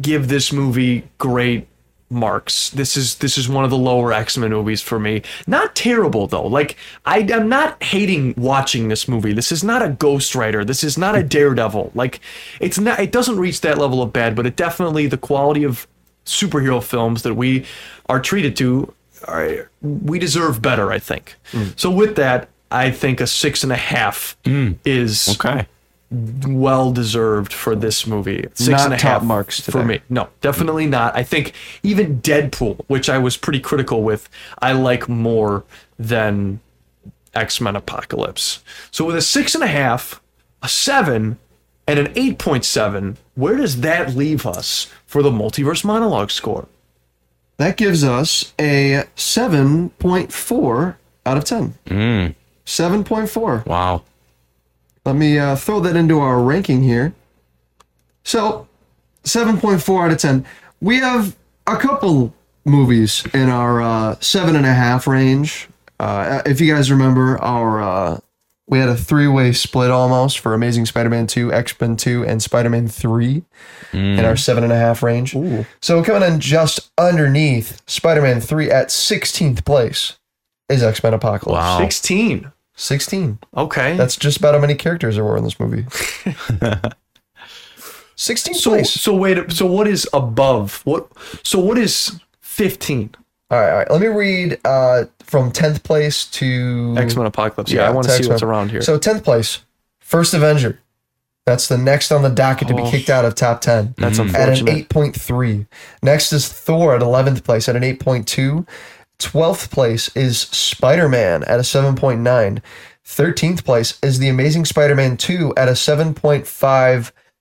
give this movie great marks. This is this is one of the lower X Men movies for me. Not terrible though. Like I, I'm not hating watching this movie. This is not a Ghost Rider. This is not a mm-hmm. Daredevil. Like it's not. It doesn't reach that level of bad, but it definitely the quality of superhero films that we are treated to, are, we deserve better. I think. Mm. So with that, I think a six and a half mm. is Okay. well deserved for this movie. Six Not and a half marks for me. No, definitely mm. not. I think even Deadpool, which I was pretty critical with, I like more than X Men Apocalypse. So with a six and a half, a seven, and an eight point seven, where does that leave us for the multiverse monologue score? That gives us a 7.4 out of 10. Mm. 7.4. Wow. Let me uh, throw that into our ranking here. So, 7.4 out of 10. We have a couple movies in our uh, seven and a half range. Uh, if you guys remember, our uh, we had a three-way split almost for Amazing Spider-Man 2, X-Men 2, and Spider-Man 3 in our seven and a half range. So coming in just underneath Spider-Man 3 at 16th place is X-Men Apocalypse. Wow. 16. 16. Okay. That's just about how many characters there were in this movie. 16th so place. so wait, so what is above? What so what is 15? All right, all right. Let me read uh, from 10th place to X-Men Apocalypse. Yeah, I want to see X-Men. what's around here. So 10th place, First Avenger. That's the next on the docket to be Oh. kicked out of top 10. That's mm. At an unfortunate. 8.3. Next is Thor at 11th place at an 8.2. 12th place is Spider Man at a 7.9. 13th place is The Amazing Spider Man 2 at a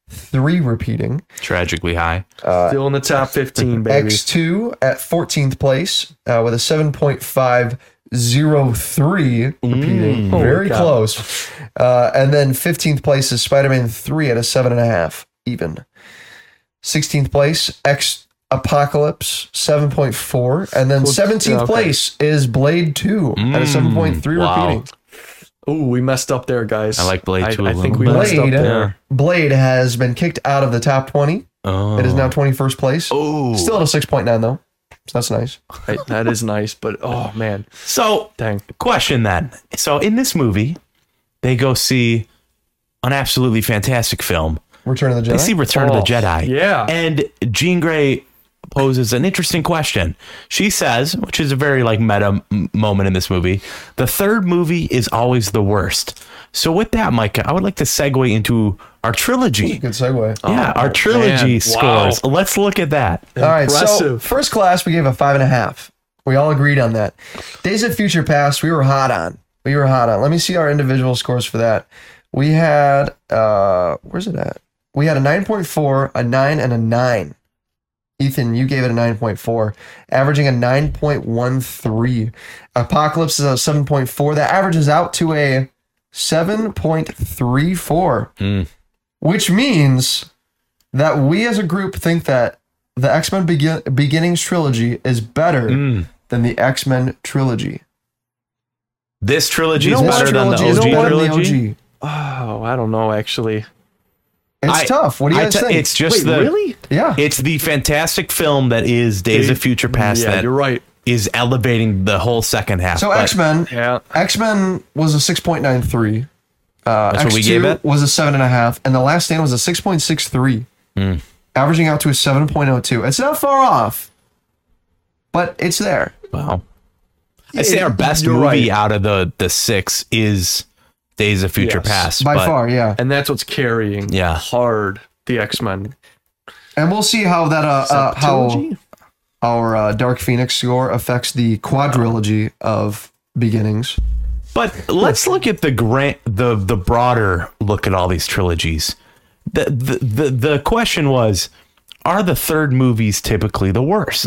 7.53 repeating. Tragically high. Uh, Still in the top 15, baby. X2 at 14th place uh, with a 7.503 repeating. Very cow. close. Uh, and then 15th place is Spider Man 3 at a 7.5 even. 16th place, X Apocalypse 7.4. And then 17th okay. place is Blade 2 at a 7.3 wow. repeating. Ooh, we messed up there, guys. I like Blade I, too a I think we bit. messed up Blade, there. Blade has been kicked out of the top 20. Oh. It is now 21st place. Oh. Still at a 6.9 though. So that's nice. Right, that is nice, but oh man, So, dang. question then. So, in this movie, they go see an absolutely fantastic film. Return of the Jedi. They see Return Oh, of the oh, Jedi. yeah. And Jean Grey poses an interesting question. She says, which is a very like meta m- moment in this movie, the third movie is always the worst. So with that, Micah, I would like to segue into our trilogy. Good segue. Yeah, our trilogy man. scores. Let's look at that. All right, so first class we gave a five and a half. We all agreed on that. Days of Future Past we were hot on. We were hot on. Let me see our individual scores for that. We had uh where's it at? We had a 9.4, a 9, and a 9. Ethan, you gave it a 9.4, averaging a 9.13. Apocalypse is a 7.4. That averages out to a 7.34, hmm. which means that we as a group think that the X Men begin- Beginnings trilogy is better hmm. than the X Men trilogy. This trilogy You is better what than the trilogy OG trilogy. the Oh, I don't know actually. It's I- tough. What do you I guys te- think? It's just Wait, the really? yeah. it's the fantastic film that is Days of Future Past Yeah, that you're right. is elevating the whole second half. so X Men, Yeah. X Men was a six point nine three. Uh, That's X2 what we gave it? was a seven and a half, and the Last Stand was a six point six three, Hmm. averaging out to a seven point oh two. It's not far off, but it's there. Wow. I say our best movie right. out of the the six is Days of Future Yes. Past. by but far, yeah. And that's what's carrying Yeah. hard the X-Men. And we'll see how that uh, uh how our uh, Dark Phoenix score affects the quadrilogy of beginnings. But let's look at the grant the the broader look at all these trilogies. The the the, the question was, are the third movies typically the worst?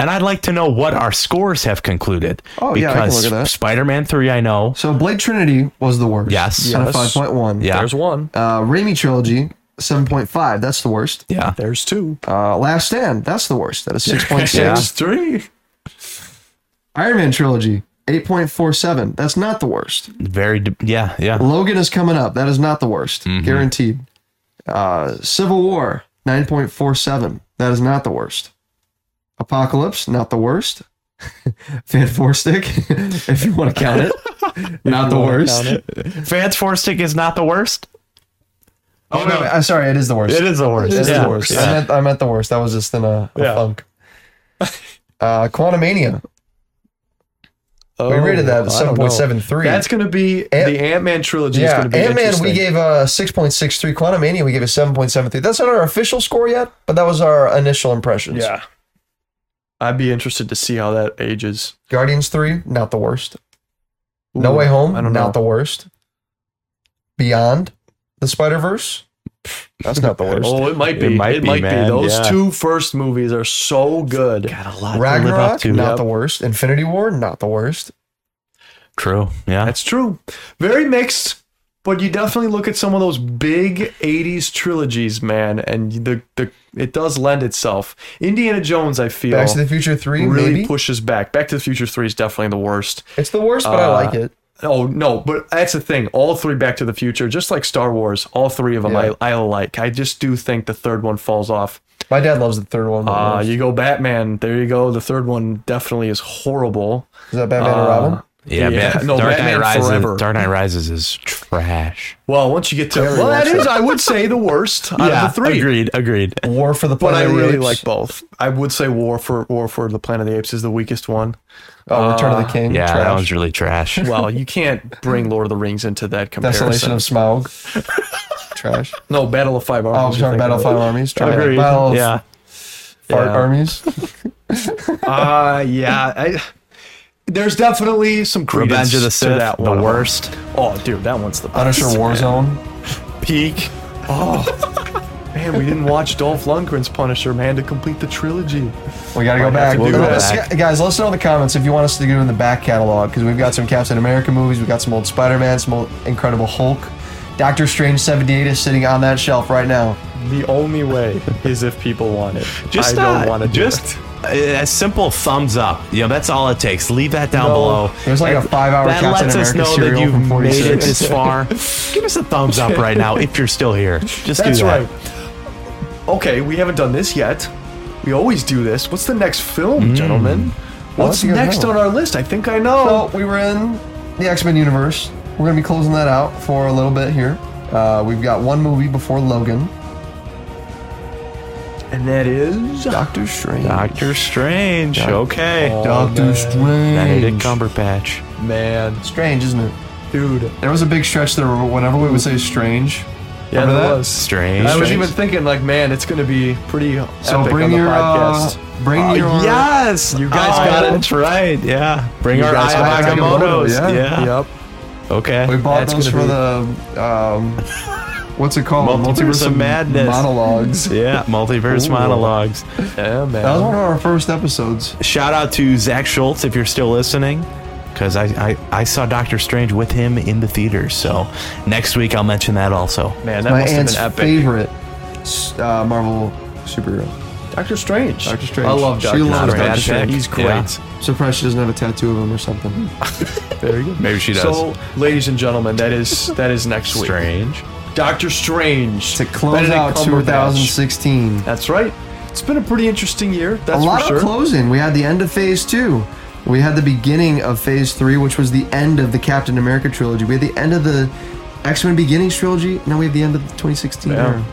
And I'd like to know what our scores have concluded. Oh, yeah, I can because look at that. Spider-Man 3 I know. So Blade Trinity was the worst. Yes. At a Yes. five point one. Yeah. There's one. Uh, Raimi trilogy, seven point five. That's the worst. Yeah. There's two. Uh, Last Stand, that's the worst. That is six point Yeah. six. three. Iron Man trilogy, eight point four seven. That's not the worst. Very d- yeah, yeah. Logan is coming up. That is not the worst. Mm-hmm. Guaranteed. Uh, Civil War, 9.47. That is not the worst. Apocalypse, not the worst. Fan Four Stick, if you want to count it, not the worst. Fans Four Stick is not the worst. Oh, no, I'm sorry, it is the worst. It is the worst. It is yeah. the worst. I Yeah. meant I meant the worst. That was just in a, a Yeah. funk. Uh, Quantumania. we Oh, rated that I don't seven know. point seven three. That's going to be Ant- the Ant Man trilogy. is yeah. going to be Ant Man we gave a six point six three. Quantumania we gave a seven point seven three. That's not our official score yet, but that was our initial impressions. Yeah. I'd be interested to see how that ages. Guardians three, not the worst. no Way Home, I don't not know. the worst. Beyond the Spider Verse, that's not the worst. Oh, it might be. It It might might, be, be. Those yeah. two first movies are so good. Got a lot to live up to. not Yep. the worst. Infinity War, not the worst. True. Yeah. That's true. Very mixed, but you definitely look at some of those big 80s trilogies, man, and the the it does lend itself. Indiana Jones, I feel, Back to the Future three, really maybe. pushes back. Back to the Future 3 is definitely the worst. It's the worst, but I Uh, like it. Oh no, but that's the thing. All three Back to the Future, just like Star Wars, all three of them Yeah. I, I like. I just do think the third one falls off. My dad loves the third one. the Uh, you go Batman. There you go. The third one definitely is horrible. Is that Batman and uh, Robin? Yeah, yeah, man. no, Dark Batman Knight Rises. Forever. Dark Knight Rises is trash. Well, once you get to well, that much is so. I would say the worst out of the three. Agreed. Agreed. War for the But Planet I of the really Apes. like both. I would say War for War for the Planet of the Apes is the weakest one. Oh, Return of the King. Yeah, trash. that one's really trash. Well, you can't bring Lord of the Rings into that comparison. Desolation of Smaug. trash. no, Battle of Five Armies. sorry, you're Battle of Five Armies. Trash. Agreed. Battle of Yeah. Fart Yeah. Armies. Uh, yeah. I, there's definitely some credence Revenge of the to Sith, that the one. worst. Oh, dude, that one's the best. Punisher Warzone. Peak. Oh, man, we didn't watch Dolph Lundgren's Punisher, man, to complete the trilogy. We gotta go back. to do Let that. us- Guys, let us know in the comments if you want us to do in the back catalog because we've got some Captain America movies, we've got some old Spider-Man, some old Incredible Hulk. Doctor Strange 78 is sitting on that shelf right now. The only way is if people want it. Just I don't uh, want to just a a simple thumbs up. You know, that's all it takes. Leave that down No, below. there's like a five-hour That Captain lets us know that you've made it this far. Give us a thumbs up right now if you're still here. Just That's do that. right. Okay, we haven't done this yet. We always do this. What's the next film, gentlemen? What's let you guys next know. on our list? I think I know. Well, we were in the X-Men universe. We're gonna be closing that out for a little bit here. Uh, we've got one movie before Logan, and that is Doctor Strange. Doctor Strange. okay. Doctor Strange. Benedict Strange. Cumberbatch. man, Strange, isn't it? dude. There was a big stretch there whenever we would say strange. Yeah, Remember there that? was. Strange. I was even thinking, like, man, it's gonna be pretty So epic bring on the your uh, bring Oh, your yes, You guys Oh, got it. That's right. Yeah, bring You our guys got it. Yeah. Yeah. Yep. Okay. We bought That's those for gonna the um, what's it called? Multiverse of Madness. monologues. Yeah, multiverse Ooh. monologues. Yeah, man. That was one of our first episodes. Shout out to Zach Schultz if you're still listening, because I, I I saw Doctor Strange with him in the theaters. So next week I'll mention that also. man, that My must have aunt's been epic. favorite uh, Marvel superhero. Doctor Strange. Doctor Strange. I love She Doctor loves Strange. Doctor Strange. He's great. Yeah. Surprised she doesn't have a tattoo of him or something. Very good. Maybe she does. So, ladies and gentlemen, that is that is next week. Strange. Doctor Strange To close Benedict out 2016. That's right. It's been a pretty interesting year. That's a lot sure. of closing. We had the end of Phase Two. We had the beginning of Phase Three, which was the end of the Captain America trilogy. We had the end of the X Men Beginnings trilogy. Now we have the end of the 2016 Yeah.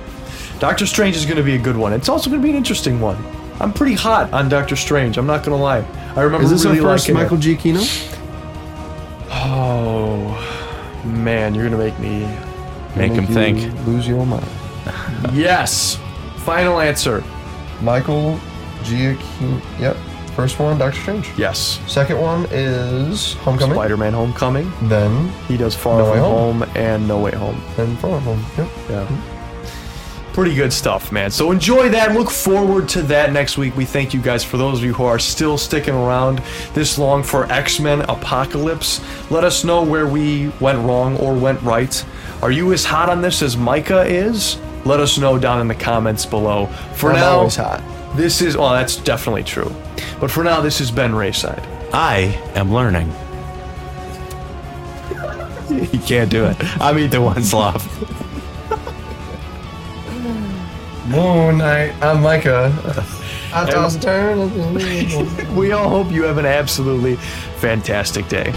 Doctor Strange is going to be a good one. It's also going to be an interesting one. I'm pretty hot on Doctor Strange. I'm not going to lie. I remember Is this really first liking Michael it. G. Kino? Oh man, you're going to make me. Make him think. Lose your mind. Yes. Final answer. Michael Giacchino. Yep. First one, Doctor Strange. Yes. Second one is Homecoming. Spider-Man: Homecoming. Then, He does Far No From Way Home. Home and No Way Home. then Far From Home. Yep. Yeah. Mm-hmm. Pretty good stuff, man. So enjoy that. Look forward to that next week. We thank you guys for those of you who are still sticking around this long for X Men Apocalypse. Let us know where we went wrong or went right. Are you as hot on this as Micah is? Let us know down in the comments below. For I'm now, always hot. this is, well, that's definitely true. But for now, this is Ben Rayside. I am learning. you can't do it. I'm Ethan Wentzloff. Moon Knight. I'm Micah. I toss turn. We all hope you have an absolutely fantastic day.